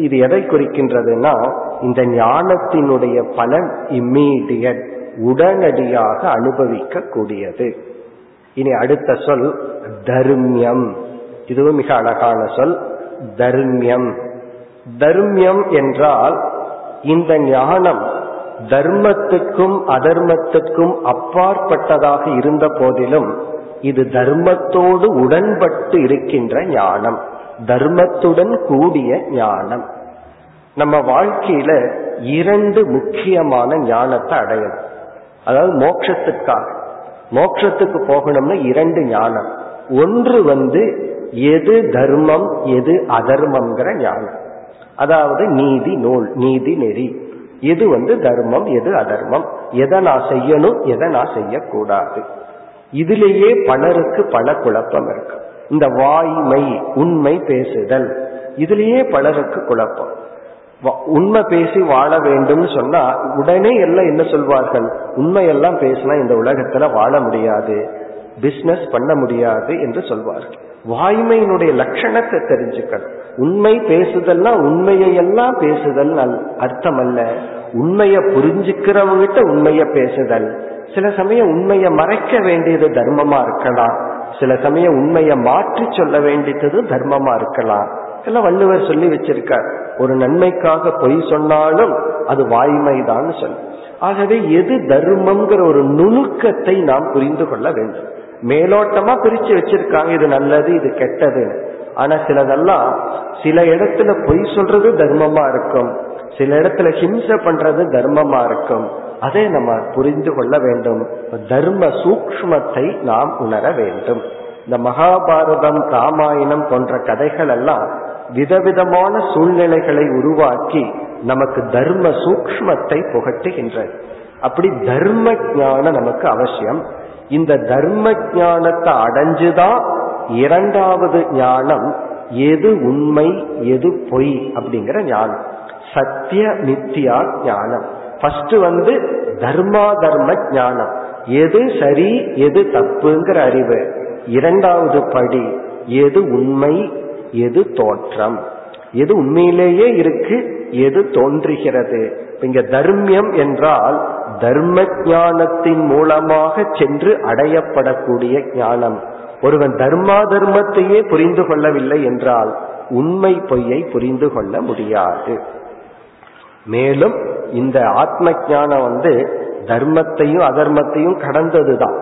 இது எதை குறிக்கின்றதுன்னா இந்த ஞானத்தினுடைய பலன் இம்மீடியட் உடனடியாக அனுபவிக்க கூடியது இனி அடுத்த சொல் தர்மியம். இதுவும் மிக அழகான சொல் தர்மியம். தர்மியம் என்றால் இந்த ஞானம் தர்மத்துக்கும் அதர்மத்துக்கும் அப்பாற்பட்டதாக இருந்த போதிலும் இது தர்மத்தோடு உடன்பட்டு இருக்கின்ற ஞானம் தர்மத்துடன் கூடிய ஞானம். நம்ம வாழ்க்கையில இரண்டு முக்கியமான ஞானத்தை அடையணும். அதாவது மோட்சத்துக்காக. மோட்சத்துக்கு போகணும்னா இரண்டு ஞானம். ஒன்று வந்து எது தர்மம் எது அதர்மம்ங்கிற ஞானம். அதாவது நீதி நூல் நீதி நெறி. எது வந்து தர்மம் எது அதர்மம். எதை நான் செய்யணும் எதை நான் செய்யக்கூடாது. இதுலேயே பலருக்கு பல குழப்பம் இருக்கு. இந்த வாய்மை உண்மை பேசுதல். இதுலேயே பலருக்கு குழப்பம். உண்மை பேசி வாழ வேண்டும் சொன்னா உடனே எல்லாம் என்ன சொல்வார்கள்? உண்மையெல்லாம் பேசினா இந்த உலகத்துல வாழ முடியாது பிசினஸ் பண்ண முடியாது என்று சொல்வார்கள். வாய்மையினுடைய லட்சணத்தை தெரிஞ்சுக்கணும். உண்மை பேசுதல்னா உண்மையெல்லாம் பேசுதல் அர்த்தம் அல்ல உண்மையை புரிஞ்சுக்கிறவங்கிட்ட உண்மையை பேசுதல். சில சமயம் உண்மையை மறைக்க வேண்டியது தர்மமா இருக்கலாம். சில சமயம் உண்மையை மாற்றி சொல்ல வேண்டியது தர்மமா இருக்கலாம். எல்லாம் வள்ளுவர் சொல்லி வச்சிருக்கார். ஒரு நன்மைக்காக பொய் சொன்னாலும் அது வாய்மைதான் சொல்லு. ஆகவே எது தர்மம்ங்கிற ஒரு நுணுக்கத்தை நாம் புரிந்து கொள்ள வேண்டும். மேலோட்டமா பிரிச்சு வச்சிருக்காங்க இது நல்லது இது கெட்டது ஆனா சிலதெல்லாம் சில இடத்துல பொய் சொல்றது தர்மமா இருக்கும். சில இடத்துல ஹிம்சை பண்றது தர்மமா இருக்கும். அதை நம்ம புரிந்து கொள்ள வேண்டும். தர்ம சூக்மத்தை நாம் உணர வேண்டும். இந்த மகாபாரதம் ராமாயணம் போன்ற கதைகள் எல்லாம் விதவிதமான சூழ்நிலைகளை உருவாக்கி நமக்கு தர்ம சூக்மத்தை புகட்டுகின்றது. அப்படி தர்ம ஞானம் நமக்கு அவசியம். இந்த தர்ம ஞானத்தை அடைஞ்சுதான் இரண்டாவது ஞானம் எது உண்மை எது பொய் அப்படிங்கிற ஞானம். சத்திய நித்தியா ஞானம். ஃபர்ஸ்ட் வந்து தர்மா தர்ம ஞானம். எது சரி எது தப்புங்கிற அறிவு. இரண்டாவது படி எது உண்மை எது தோற்றம்? எது உண்மையிலேயே இருக்கு? எது தோன்றுகிறது? இங்க தர்மியம் என்றால் தர்ம ஞானத்தின் மூலமாக சென்று அடையப்படக்கூடிய ஞானம். ஒருவன் தர்மா தர்மத்தையே புரிந்து கொள்ளவில்லை என்றால் உண்மை பொய்யை புரிந்து கொள்ள முடியாது. மேலும் இந்த ஆத்ம ஞானம் வந்து தர்மத்தையும் அதர்மத்தையும் கடந்ததுதான்.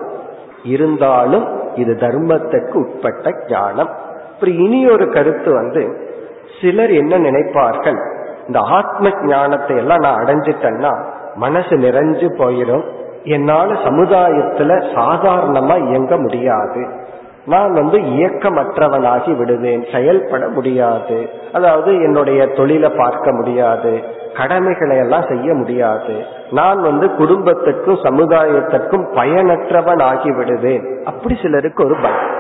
இருந்தாலும் இது தர்மத்திற்கு உட்பட்ட ஞானம். அப்புறம் இனி ஒரு கருத்து வந்து சிலர் என்ன நினைப்பார்கள்? இந்த ஆத்ம ஞானத்தை எல்லாம் நான் அடைஞ்சிட்டேன்னா மனசு நிறைஞ்சு போயிடும் என்னால சமுதாயத்துல சாதாரணமா இயங்க முடியாது. நான் வந்து இயக்கமற்றவனாகி விடுவேன் செயல்பட முடியாது. அதாவது என்னுடைய தொழிலை பார்க்க முடியாது. கடமைகளை எல்லாம் செய்ய முடியாது. நான் வந்து குடும்பத்துக்கும் சமுதாயத்திற்கும் பயனற்றவன் ஆகி விடுவேன். அப்படி சிலருக்கு ஒரு பயம்.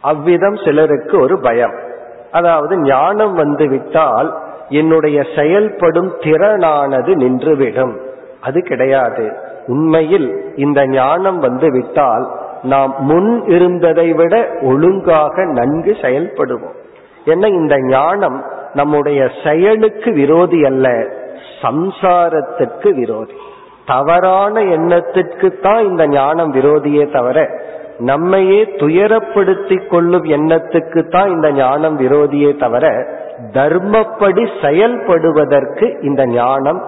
அவ்விதம் சிலருக்கு ஒரு பயம். அதாவது ஞானம் வந்து விட்டால் என்னுடைய செயல்படும் திறனானது நின்றுவிடும். அது கிடையாது. உண்மையில் இந்த ஞானம் வந்து விட்டால் நாம் முன் இருந்ததை விட ஒழுங்காக நன்கு செயல்படுவோம். ஏன்னா இந்த ஞானம் நம்முடைய செயலுக்கு விரோதி அல்ல சம்சாரத்துக்கு விரோதி. தவறான எண்ணத்திற்கு தான் இந்த ஞானம் விரோதியே தவிர நம்மையே துயரப்படுத்தி கொள்ளும் எண்ணத்துக்கு தான் இந்த ஞானம் விரோதியே தவிர தர்மப்படி செயல்படுவதற்கு இந்த ஞானம்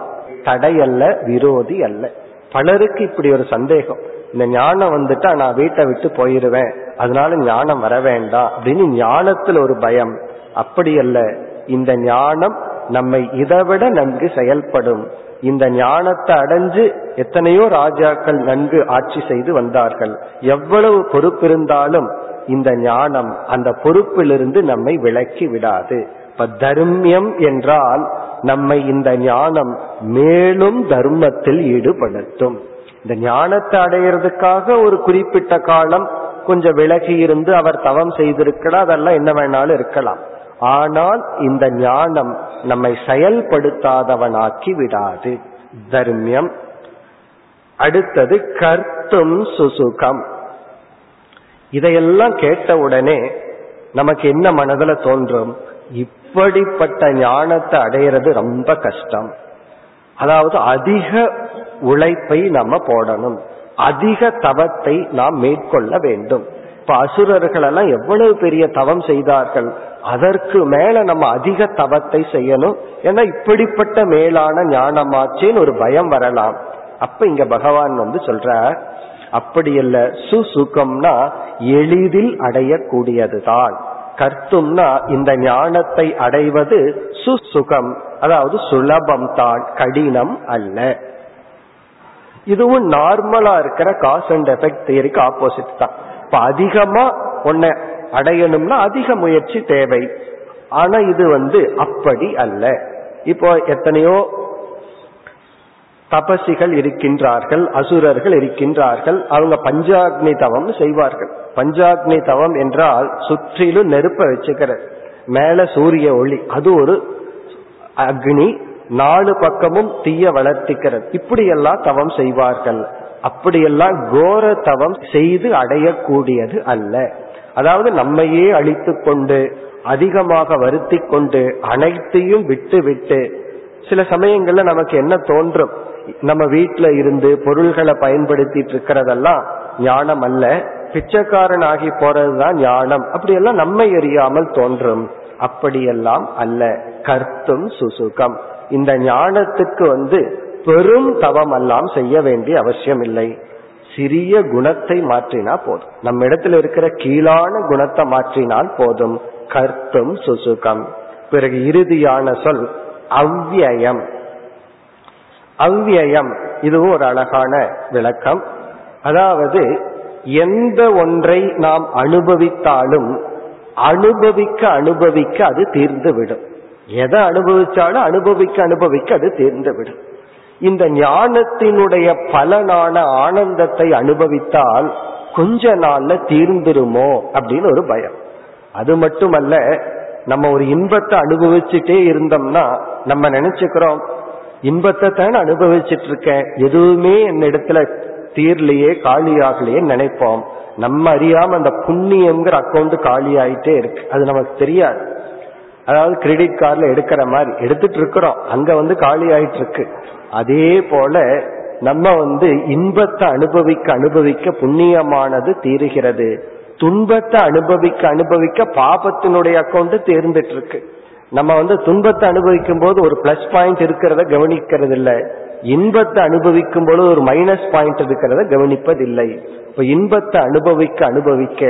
தடையல்ல விரோதி அல்ல. பலருக்கு இப்படி ஒரு சந்தேகம். இந்த ஞானம் வந்துட்டா நான் வீட்டை விட்டு போயிருவேன் அதனால ஞானம் வர வேண்டாம் அப்படின்னு ஞானத்தில் ஒரு பயம். அப்படி அல்ல இந்த ஞானம் நம்மை இதைவிட நன்கு செயல்படும். இந்த ஞானத்தை அடைஞ்சு எத்தனையோ ராஜாக்கள் நன்கு ஆட்சி செய்து வந்தார்கள். எவ்வளவு பொறுப்பு இருந்தாலும் இந்த ஞானம் அந்த பொறுப்பிலிருந்து நம்மை விலக்கி விடாது. இப்ப தர்மியம் என்றால் நம்மை இந்த ஞானம் மேலும் தர்மத்தில் ஈடுபடுத்தும். இந்த ஞானத்தை அடையிறதுக்காக ஒரு குறிப்பிட்ட காலம் கொஞ்சம் விலகி இருந்து அவர் தவம் செய்திருக்கிறார் அதெல்லாம் என்ன வேணாலும் இருக்கலாம். ஆனால் இந்த ஞானம் நம்மை செயல்படுத்தாதவனாக்கி விடாது. தர்மியம். அடுத்தது கர்த்தும் சுசுகம். இதையெல்லாம் கேட்ட உடனே நமக்கு என்ன மனதில் தோன்றும்? இப்படிப்பட்ட ஞானத்தை அடையிறது ரொம்ப கஷ்டம். அதாவது அதிக உழைப்பை நம்ம போடணும். அதிக தவத்தை நாம் மேற்கொள்ள வேண்டும். இப்ப அசுரர்கள் எல்லாம் எவ்வளவு பெரிய தவம் செய்தார்கள்? அதற்கு மேல நம்ம அதிக தவத்தை செய்யணும். ஏன்னா இப்படிப்பட்ட மேலான ஞானமாச்சேன்னு ஒரு பயம் வரலாம். அப்ப இங்க பகவான் வந்து சொல்றார் அப்படி இல்ல சுசுகம்னா எளிதில் அடையக்கூடியதுதான். கர்த்தும்னா இந்த ஞானத்தை அடைவது சுசுகம் அதாவது சுலபம் தான் கடினம் அல்ல. இதுவும் நார்மலா இருக்கிற காஸ் அண்ட் எஃபெக்ட் தியரிக்கு ஆப்போசிட் தான். இப்ப அதிகமா உன்னை அடையணும்னா அதிக முயற்சி தேவை. ஆனா இது வந்து அப்படி அல்ல. இப்போ எத்தனையோ தபசிகள் இருக்கின்றார்கள் அசுரர்கள் இருக்கின்றார்கள் அவங்க பஞ்சாக்னி தவம் செய்வார்கள். பஞ்சாக்னி தவம் என்றால் சுற்றிலும் நெருப்ப வச்சுக்கிறது மேல சூரிய ஒளி அது ஒரு அக்னி நாலு பக்கமும் தீய வளர்த்திக்கிறது. இப்படியெல்லாம் தவம் செய்வார்கள். அப்படியெல்லாம் கோர தவம் செய்து அடையக்கூடியது அல்ல. அதாவது நம்மையே அழித்து கொண்டு அதிகமாக வருத்தி கொண்டு அனைத்தையும் விட்டு விட்டு சில சமயங்கள்ல நமக்கு என்ன தோன்றும்? நம்ம வீட்டுல இருந்து பொருள்களை பயன்படுத்திட்டு இருக்கிறதெல்லாம் ஞானம் அல்ல. பிச்சைக்காரன் ஆகி போறதுதான் ஞானம். அப்படியெல்லாம் நம்மை எறியாமல் தோன்றும். அப்படியெல்லாம் அல்ல. கர்த்தும் சுசுகம். இந்த ஞானத்துக்கு வந்து பெரும் தவம் எல்லாம் செய்ய வேண்டிய அவசியம் இல்லை. சிறிய குணத்தை மாற்றினா போதும். நம்ம இடத்துல இருக்கிற கீழான குணத்தை மாற்றினால் போதும். கர்த்தும் சுசுகம். பிறகு இறுதியான சொல் அவ்வியம். அவ்வியம் இதுவும் ஒரு அழகான விளக்கம். அதாவது எந்த ஒன்றை நாம் அனுபவித்தாலும் அனுபவிக்க அனுபவிக்க அது தீர்ந்து விடும் எதை அனுபவிச்சாலும் அனுபவிக்க அனுபவிக்க அது தீர்ந்து விடும் இந்த ஞானத்தினுடைய பலனான ஆனந்தத்தை அனுபவித்தால் கொஞ்ச நாள்ல தீர்ந்துருமோ அப்படின்னு ஒரு பயம். அது மட்டுமல்ல நம்ம ஒரு இன்பத்தை அனுபவிச்சுட்டே இருந்தோம்னா நம்ம நினைச்சுக்கிறோம் இன்பத்தை தானே அனுபவிச்சுட்டு இருக்கேன் எதுவுமே என்னிடத்துல தீர்லையே காலியாகலையே நினைப்போம். நம்ம அறியாம அந்த புண்ணியம்ங்கிற அக்கௌண்ட் காலி ஆயிட்டே இருக்கு. அது நமக்கு தெரியாது. அதாவது கிரெடிட் கார்டில் எடுக்கிற மாதிரி எடுத்துட்டு இருக்கிறோம் அங்க வந்து காலி ஆயிட்டு இருக்கு அதே போல நம்ம வந்து இன்பத்தை அனுபவிக்க அனுபவிக்க புண்ணியமானது தீருகிறது. துன்பத்தை அனுபவிக்க அனுபவிக்க பாபத்தினுடைய அக்கௌண்ட் தேர்ந்துட்டு இருக்கு நம்ம வந்து துன்பத்தை அனுபவிக்கும் போது ஒரு பிளஸ் பாயிண்ட் இருக்கிறத கவனிக்கிறது இல்லை இன்பத்தை அனுபவிக்கும் பொழுது ஒரு மைனஸ் பாயிண்ட் இருக்கிறத கவனிப்பதில்லை. இப்ப இன்பத்தை அனுபவிக்க அனுபவிக்க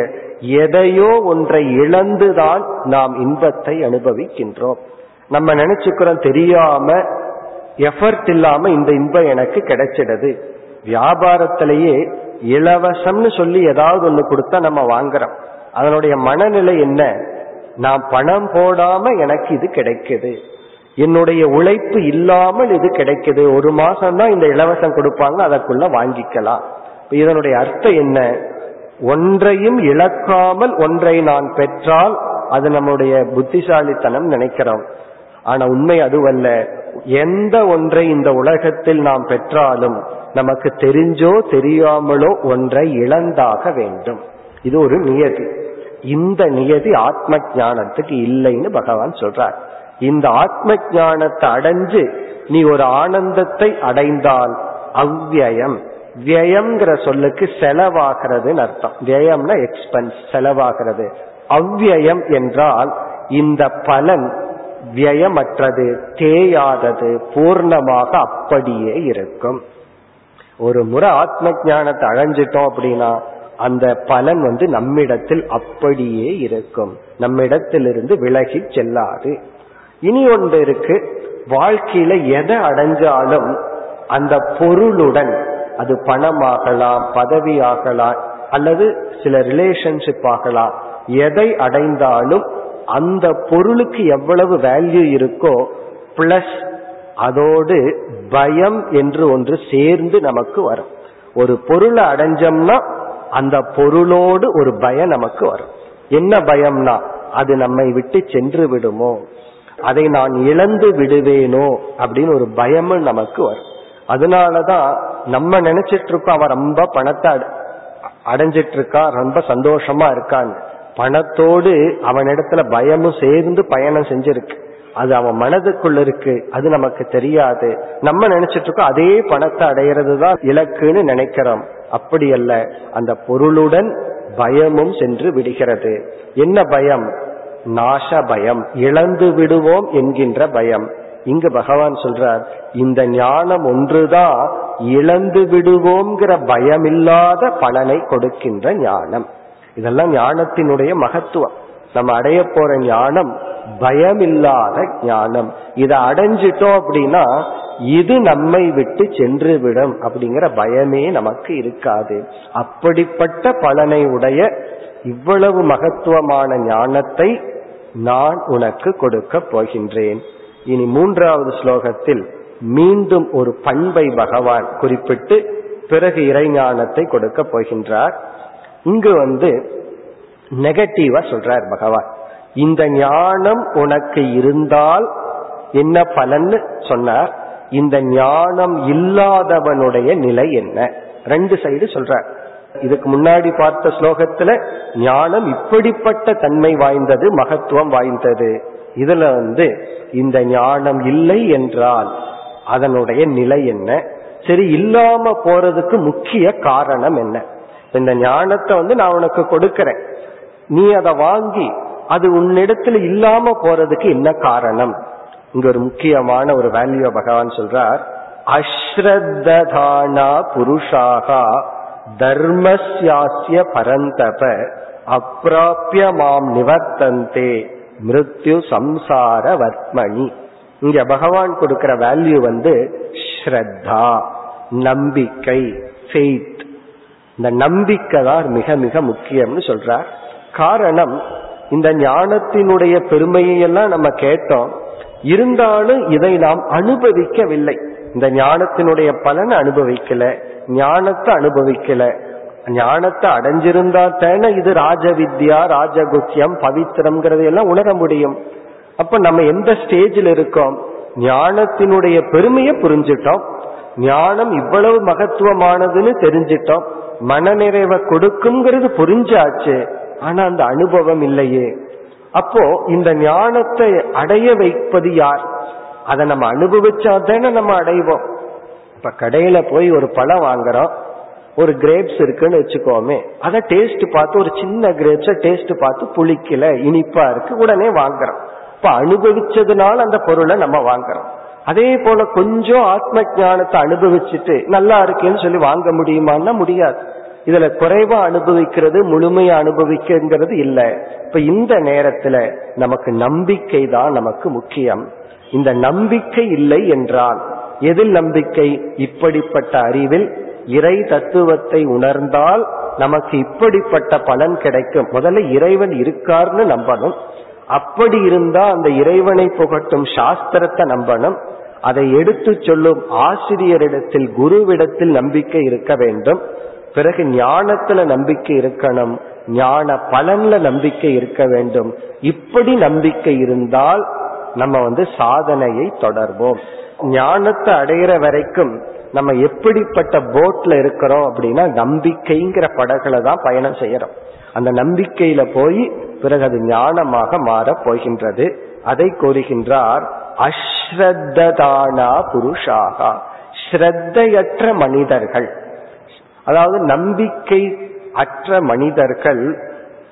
எதையோ ஒன்றை இழந்துதான் நாம் இன்பத்தை அனுபவிக்கின்றோம். நம்ம நினைச்சுக்கிறோம் தெரியாம எஃபர்ட் இல்லாம இந்த இன்பம் எனக்கு கிடைச்சிடுது. வியாபாரத்திலேயே இலவசம்னு சொல்லி ஏதாவது ஒண்ணு கொடுத்தா நம்ம வாங்குறோம். அதனுடைய மனநிலை என்ன? நான் பணம் போடாம எனக்கு இது கிடைக்குது. என்னுடைய உழைப்பு இல்லாமல் இது கிடைக்குது. ஒரு மாசம் தான் இந்த இலவசம் கொடுப்பாங்க அதற்குள்ள வாங்கிக்கலாம். இதனுடைய அர்த்தம் என்ன? ஒன்றையும் இழக்காமல் ஒன்றை நான் பெற்றால் அது நம்முடைய புத்திசாலித்தனம் நினைக்கிறோம். ஆனா உண்மை அதுவல்ல. எந்த ஒன்றை இந்த உலகத்தில் நாம் பெற்றாலும் நமக்கு தெரிஞ்சோ தெரியாமலோ ஒன்றை இழந்தாக வேண்டும். இது ஒரு நியதி. இந்த நியதி ஆத்ம ஞானத்துக்கு இல்லைன்னு பகவான் சொல்றார். இந்த ஆத்ம ஞானத்தை அடைஞ்சு நீ ஒரு ஆனந்தத்தை அடைந்தால் அவ்வியம். வியம்ங்கிற சொல்லுக்கு செலவாகிறதுன்னு அர்த்தம். வியம்னா எக்ஸ்பென்ஸ் செலவாகிறது. அவ்வியம் என்றால் இந்த பலன் வியமற்றது தேயாதது பூர்ணமாக அப்படியே இருக்கும். ஒரு முறை ஆத்ம ஞானத்தை அழைஞ்சிட்டோம் அப்படின்னா அந்த பலன் வந்து நம்மிடத்தில் அப்படியே இருக்கும். நம்மிடத்திலிருந்து விலகி செல்லாது. இனி ஒன்று இருக்கு. வாழ்க்கையில எதை அடைஞ்சாலும் அந்த பொருளுடன் அது பணமாகலாம் பதவி ஆகலாம் அல்லது சில ரிலேஷன்ஷிப் ஆகலாம் எதை அடைந்தாலும் அந்த பொருளுக்கு எவ்வளவு வேல்யூ இருக்கோ பிளஸ் அதோடு பயம் என்று ஒன்று சேர்ந்து நமக்கு வரும். ஒரு பொருளை அடைஞ்சோம்னா அந்த பொருளோடு ஒரு பயம் நமக்கு வரும். என்ன பயம்னா அது நம்மை விட்டு சென்று விடுமோ? அதை நான் இழந்து விடுவேனோ? அப்படின்னு ஒரு பயமும் நமக்கு வரும். அதனாலதான் நம்ம நினைச்சிட்டு இருக்கோம் அவன் ரொம்ப பணத்தை அடைஞ்சிட்டு இருக்கா ரொம்ப சந்தோஷமா இருக்கான்னு. பணத்தோடு அவனிடத்துல பயமும் சேர்ந்து பயணம் செஞ்சிருக்கு. அது அவன் மனதுக்குள்ள இருக்கு. அது நமக்கு தெரியாது. நம்ம நினைச்சிட்டு இருக்கோம் அதே பணத்தை அடையிறது தான் இலக்குன்னு நினைக்கிறோம். அப்படி அல்ல. அந்த பொருளுடன் பயமும் சென்று விடுகிறது. என்ன பயம்? நாச பயம் இழந்து விடுவோம் என்கின்ற பயம். இங்கு பகவான் சொல்றார் இந்த ஞானம் ஒன்றுதான் இழந்து விடுவோங்கிற பயமில்லாத பலனை கொடுக்கின்ற ஞானம். இதெல்லாம் ஞானத்தினுடைய மகத்துவம். நம்ம அடைய போற ஞானம் பயமில்லாத ஞானம். இதை அடைஞ்சிட்டோம் அப்படின்னா இது நம்மை விட்டு சென்று விடும் அப்படிங்கிற பயமே நமக்கு இருக்காது. அப்படிப்பட்ட பலனை உடைய இவ்வளவு மகத்துவமான ஞானத்தை நான் உனக்கு கொடுக்க போகின்றேன். இனி மூன்றாவது ஸ்லோகத்தில் மீண்டும் ஒரு பண்பை பகவான் குறிப்பிட்டு பிறகு இறைஞானத்தை கொடுக்க போகின்றார். இங்கு வந்து நெகட்டிவா சொல்றார் பகவான். இந்த ஞானம் உனக்கு இருந்தால் என்ன பலன்னு சொன்னார். இந்த ஞானம் இல்லாதவனுடைய நிலை என்ன? ரெண்டு சைடு சொல்றார். இதுக்கு முன்னாடி பார்த்த ஸ்லோகத்துல ஞானம் இப்படிப்பட்ட தன்மை வாய்ந்தது மகத்துவம் வாய்ந்தது. இதுல வந்து இந்த ஞானம் இல்லை என்றால் அதனுடைய நிலை என்ன? சரி இல்லாம போறதுக்கு முக்கிய காரணம் என்ன? இந்த ஞானத்தை வந்து நான் உனக்கு கொடுக்கறேன். நீ அதை வாங்கி அது உன்னிடத்துல இல்லாம போறதுக்கு என்ன காரணம்? இங்க ஒரு முக்கியமான ஒரு வேல்யூ பகவான் சொல்றார். அஸ்ரத்தானா புருஷாகா தர்மஸ்யாசிய பரந்தப அப்பிராபிய மாம் நிவர்த்தந்தே மிருத்யு சம்சார வர்மணி. இங்க பகவான் கொடுக்கிற வேல்யூ வந்து ஸ்ரத்தா நம்பிக்கை ஃபெய்த் இந்த நம்பிக்கை தான் மிக மிக முக்கியம்னு சொல்றார். காரணம் இந்த ஞானத்தினுடைய பெருமையை எல்லாம் நம்ம கேட்டோம். இருந்தாலும் இதை நாம் அனுபவிக்கவில்லை. இந்த ஞானத்தினுடைய பலனை அனுபவிக்கல ஞானத்தை அனுபவிக்கல. ஞானத்தை அடைஞ்சிருந்தா தானே இது ராஜ வித்யா ராஜகுத்தியம் பவித்திரம்ங்கிறத எல்லாம் உணர முடியும். அப்ப நம்ம எந்த ஸ்டேஜில் இருக்கோம்? ஞானத்தினுடைய பெருமையை புரிஞ்சிட்டோம். ஞானம் இவ்வளவு மகத்துவமானதுன்னு தெரிஞ்சிட்டோம். மனநிறைவை கொடுக்குங்கிறது புரிஞ்சாச்சு ஆனா அந்த அனுபவம் இல்லையே. அப்போ இந்த ஞானத்தை அடைய வைப்பது யார்? அதை நம்ம அனுபவிச்சா தானே நம்ம அடைவோம். இப்ப கடையில போய் ஒரு பழம் வாங்குறோம் ஒரு கிரேப்ஸ் இருக்குன்னு வச்சுக்கோமே அதை டேஸ்ட் பார்த்து ஒரு சின்ன கிரேப்ஸ டேஸ்ட் பார்த்து புளிக்கல இனிப்பா இருக்கு உடனே வாங்குறோம். இப்ப அனுபவிச்சதுனால அந்த பொருளை நம்ம வாங்குறோம். அதே போல கொஞ்சம் ஆத்ம ஞானத்தை அனுபவிச்சுட்டு நல்லா இருக்கேன்னு சொல்லி வாங்க முடியுமான்னா முடியாது. இதுல குறைவா அனுபவிக்கிறது முழுமையா அனுபவிக்கிறது இல்லை. இப்ப இந்த நேரத்துல நமக்கு நம்பிக்கை தான் நமக்கு முக்கியம். இந்த நம்பிக்கை இல்லை என்றால் எதில் நம்பிக்கை? இப்படிப்பட்ட அறிவில் இறை தத்துவத்தை உணர்ந்தால் நமக்கு இப்படிப்பட்ட பலன் கிடைக்கும். முதல்ல இறைவன் இருக்கார்னு நம்பணும். அப்படி இருந்தா அந்த இறைவனை புகட்டும் சாஸ்திரத்தை நம்பணும். அதை எடுத்து சொல்லும் ஆசிரியரிடத்தில் குருவிடத்தில் நம்பிக்கை இருக்க வேண்டும். பிறகு ஞானத்துல நம்பிக்கை இருக்கணும். ஞான பலன்ல நம்பிக்கை இருக்க வேண்டும். இப்படி நம்பிக்கை இருந்தால் நம்ம வந்து சாதனையை தொடர்வோம். ஞானத்தை அடையிற வரைக்கும் நம்ம எப்படிப்பட்ட போட்ல இருக்கிறோம் அப்படின்னா நம்பிக்கைங்கிற படகுல தான் பயணம் செய்யறோம். அந்த நம்பிக்கையில போய் பிறகு அது ஞானமாக மாற போகின்றது. அதை கூறுகின்றார் அஸ்ரத்ததானா புருஷாகா. ஸ்ரத்தையற்ற மனிதர்கள். அதாவது நம்பிக்கை அற்ற மனிதர்கள்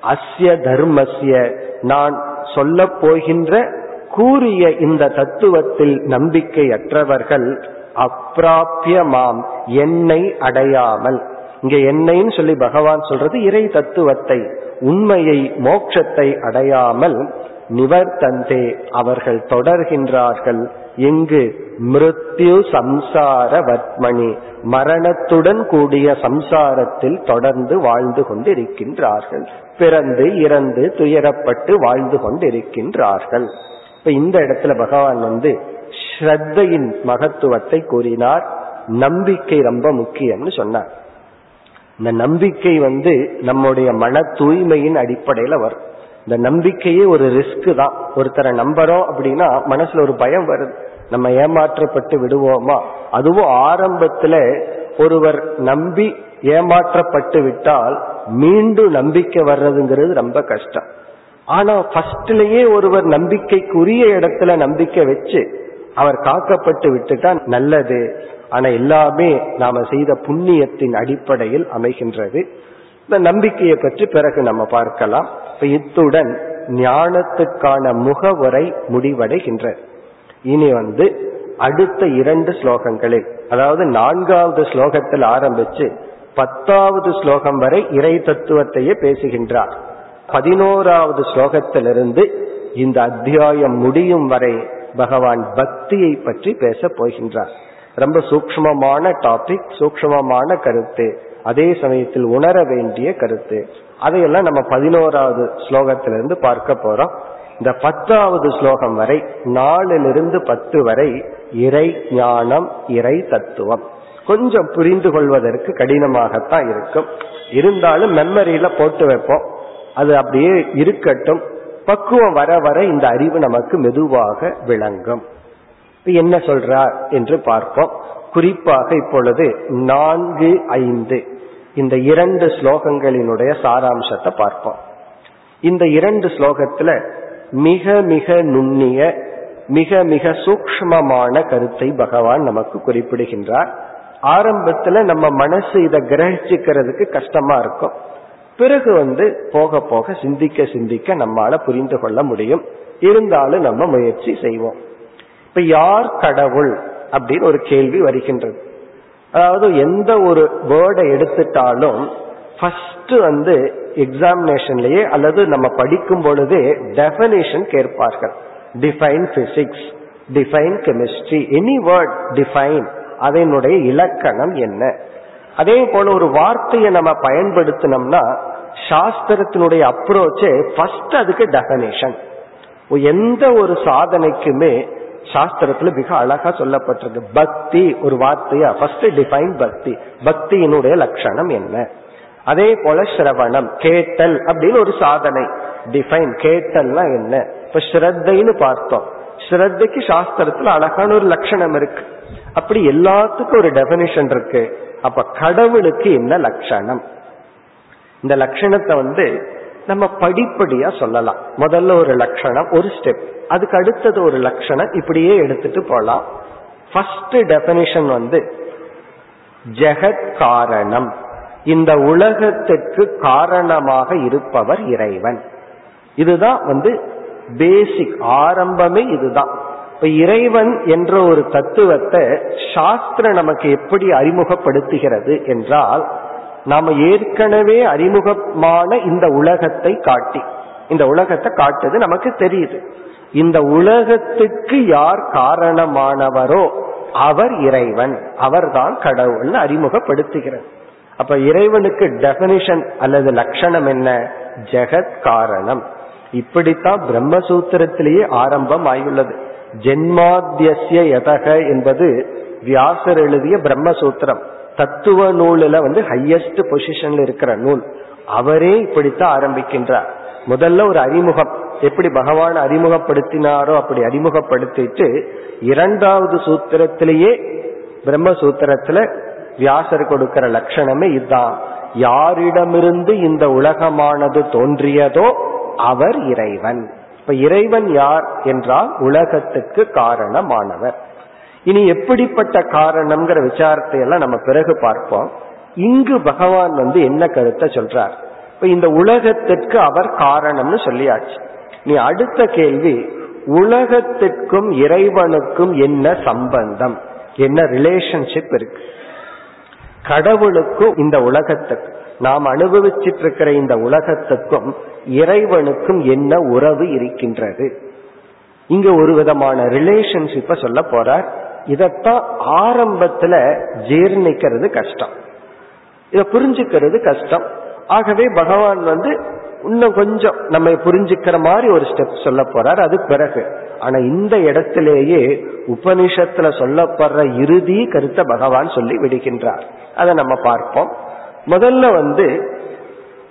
அஸ்ய தர்மஸ்ய நான் சொல்ல போகின்ற கூறிய இந்த தத்துவத்தில் நம்பிக்கையற்றவர்கள் அப்பிராபியமாம் என்னை அடையாமல். இங்க என்னைன்னு சொல்லி பகவான் சொல்றது இறை தத்துவத்தை உண்மையை மோட்சத்தை அடையாமல் நிவர்த்தந்தே அவர்கள் தொடர்கின்றார்கள். எங்கு மிருத்யு சம்சார வத்மணி மரணத்துடன் கூடிய சம்சாரத்தில் தொடர்ந்து வாழ்ந்து கொண்டிருக்கின்றார்கள். பிறந்து இறந்து துயரப்பட்டு வாழ்ந்து கொண்டிருக்கின்றார்கள். இப்ப இந்த இடத்துல பகவான் வந்து ஸ்ரத்தையின் மகத்துவத்தை கூறினார். நம்பிக்கை ரொம்ப முக்கியம்னு சொன்னார். இந்த நம்பிக்கை வந்து நம்முடைய மன தூய்மையின் அடிப்படையில வரும். இந்த நம்பிக்கையே ஒரு ரிஸ்க் தான். ஒருத்தரை நம்புறோம் அப்படின்னா மனசுல ஒரு பயம் வருது. நம்ம ஏமாற்றப்பட்டு விடுவோமா? அதுவும் ஆரம்பத்துல ஒருவர் நம்பி ஏமாற்றப்பட்டு விட்டால் மீண்டும் நம்பிக்கை வர்றதுங்கிறது ரொம்ப கஷ்டம். ஆனா ஃபர்ஸ்ட்லயே ஒருவர் நம்பிக்கைக்குரிய இடத்துல நம்பிக்கை வச்சு அவர் காக்கப்பட்டு விட்டுட்டா நல்லது. ஆனா எல்லாமே நாம செய்த புண்ணியத்தின் அடிப்படையில் அமைகின்றது. இந்த நம்பிக்கையை பற்றி பிறகு நம்ம பார்க்கலாம். இத்துடன் ஞானத்துக்கான முகவுரை முடிவடைகின்ற இனி வந்து அடுத்த இரண்டு ஸ்லோகங்களில் அதாவது நான்காவது ஸ்லோகத்தில் ஆரம்பிச்சு பத்தாவது ஸ்லோகம் வரை இறை தத்துவத்தையே பேசுகின்றார். பதினோராவது ஸ்லோகத்திலிருந்து இந்த அத்தியாயம் முடியும் வரை பகவான் பக்தியை பற்றி பேச போகின்றார். ரொம்ப சூக்மமான டாபிக் சூக்மமான கருத்து. அதே சமயத்தில் உணர வேண்டிய கருத்து. அதையெல்லாம் நம்ம பதினோராவது ஸ்லோகத்திலிருந்து பார்க்க போறோம். இந்த பத்தாவது ஸ்லோகம் வரை நாலிலிருந்து பத்து வரை இறை ஞானம் இறை தத்துவம். கொஞ்சம் புரிந்து கொள்வதற்கு கடினமாகத்தான் இருக்கும். இருந்தாலும் மெமரியில போட்டு வைப்போம். அது அப்படியே இருக்கட்டும். பக்குவம் வர வர இந்த அறிவு நமக்கு மெதுவாக விளங்கும். என்ன சொல்றார் என்று பார்ப்போம். குறிப்பாக இப்பொழுது நான்கு ஐந்து. இந்த இரண்டு ஸ்லோகங்களினுடைய சாராம்சத்தை பார்ப்போம். இந்த இரண்டு ஸ்லோகத்துல மிக மிக நுண்ணிய மிக மிக சூக்மமான கருத்தை பகவான் நமக்கு குறிப்பிடுகின்றார். ஆரம்பத்துல நம்ம மனசு இதை கிரகிச்சுக்கிறதுக்கு கஷ்டமா இருக்கும். பிறகு வந்து போக போக சிந்திக்க சிந்திக்க நம்மால புரிந்து கொள்ள முடியும். இருந்தாலும் நம்ம முயற்சி செய்வோம். இப்ப யார் கடவுள்? அப்படின்னு ஒரு கேள்வி வருகின்றது. அதாவது எந்த ஒரு வேர்டை எடுத்துட்டாலும் ஃபர்ஸ்ட் வந்து எக்ஸாமினேஷன்லயே அல்லது நம்ம படிக்கும் பொழுதே டெபனிஷன் கேட்பார்கள். Define physics define chemistry any word define அதனுடைய இலக்கணம் என்ன? அதே போல ஒரு வார்த்தையை நம்ம பயன்படுத்தினோம்னா சாஸ்திரத்தினுடைய அப்ரோச்சே ஃபர்ஸ்ட் அதுக்கு டெபனேஷன் எந்த ஒரு சாதனைக்குமே சாஸ்திரத்துல மிக அழகா சொல்லப்பட்டிருக்கு. பக்தி ஒரு வார்த்தையா? ஃபர்ஸ்ட் டிஃபைன் பக்தி. பக்தியினுடைய லட்சணம் என்ன? அதே போல சிரவணம் கேட்டல் அப்படின்னு ஒரு சாதனை. டிஃபைன் கேட்டல்னா என்ன? இப்ப ஸ்ரத்தைன்னு பார்த்தோம். ஸ்ரத்தைக்கு சாஸ்திரத்துல அழகான ஒரு லட்சணம் இருக்கு. அப்படி எல்லாத்துக்கும் ஒரு டெபனிஷன் இருக்கு. அப்ப கடவுளுக்கு என்ன லட்சணம்? இந்த லட்சணத்தை வந்து நம்ம படிப்படியா சொல்லலாம். முதல்ல ஒரு லட்சணம் ஒரு ஸ்டெப் அதுக்கு அடுத்தது ஒரு லட்சணம் இப்படியே எடுத்துட்டு போலாம். ஃபர்ஸ்ட் டெபனிஷன் வந்து ஜெகத் காரணம். இந்த உலகத்துக்கு காரணமாக இருப்பவர் இறைவன். இதுதான் வந்து பேசிக் ஆரம்பமே இதுதான். இப்ப இறைவன் என்ற ஒரு தத்துவத்தை சாஸ்திரம் நமக்கு எப்படி அறிமுகப்படுத்துகிறது என்றால் நாம ஏற்கனவே அறிமுகமான இந்த உலகத்தை காட்டி இந்த உலகத்தை காட்டுது நமக்கு தெரியுது. இந்த உலகத்துக்கு யார் காரணமானவரோ அவர் இறைவன் அவர்தான் கடவுள் அறிமுகப்படுத்துகிறார். அப்ப இறைவனுக்கு டெபனிஷன் அல்லது லட்சணம் என்ன? ஜெகத் காரணம். இப்படித்தான் பிரம்மசூத்திரத்திலேயே ஆரம்பம் ஆகியுள்ளது ஜென்மாத்தியசிய எதக என்பது வியாசர் எழுதிய பிரம்மசூத்திரம். தத்துவ நூலில் வந்து ஹையஸ்ட் பொசிஷன்ல இருக்கிற நூல். அவரே இப்படித்தான் ஆரம்பிக்கின்றார். முதல்ல ஒரு அறிமுகம். எப்படி பகவான் அறிமுகப்படுத்தினாரோ அப்படி அறிமுகப்படுத்திட்டு இரண்டாவது சூத்திரத்திலேயே பிரம்மசூத்திரத்துல வியாசர் கொடுக்கிற லட்சணமே இதுதான். யாரிடமிருந்து இந்த உலகமானது தோன்றியதோ அவர் இறைவன். இப்ப இறைவன் யார் என்றால் உலகத்துக்கு காரணமானவர். இனி எப்படிப்பட்ட காரணம்ங்கிற விசாரத்தை எல்லாம் நம்ம பிறகு பார்ப்போம். இங்கு பகவான் வந்து என்ன கருத்தை சொல்றார்? இப்ப இந்த உலகத்திற்கு அவர் காரணம்னு சொல்லியாச்சு. நீ அடுத்த கேள்வி உலகத்திற்கும் இறைவனுக்கும் என்ன சம்பந்தம்? என்ன ரிலேஷன்ஷிப் இருக்கு? கடவுளுக்கும் இந்த உலகத்துக்கு நாம் அனுபவிச்சிட்டு இருக்கிற இந்த உலகத்துக்கும் இறைவனுக்கும் என்ன உறவு இருக்கின்றது? இங்க ஒரு விதமான ரிலேஷன்ஷிப்ப சொல்ல போறார். இதத்தான் ஆரம்பத்துல ஜீர்ணிக்கிறது கஷ்டம். இத புரிஞ்சுக்கிறது கஷ்டம். ஆகவே பகவான் வந்து இன்னும் கொஞ்சம் நம்ம புரிஞ்சுக்கிற மாதிரி ஒரு ஸ்டெப் சொல்ல போறார். அது பிறகு. ஆனா இந்த இடத்திலேயே உபனிஷத்துல சொல்லப்படுற இறுதி கருத்தை பகவான் சொல்லி விடுகின்றார். அதை நம்ம பார்ப்போம். முதல்ல வந்து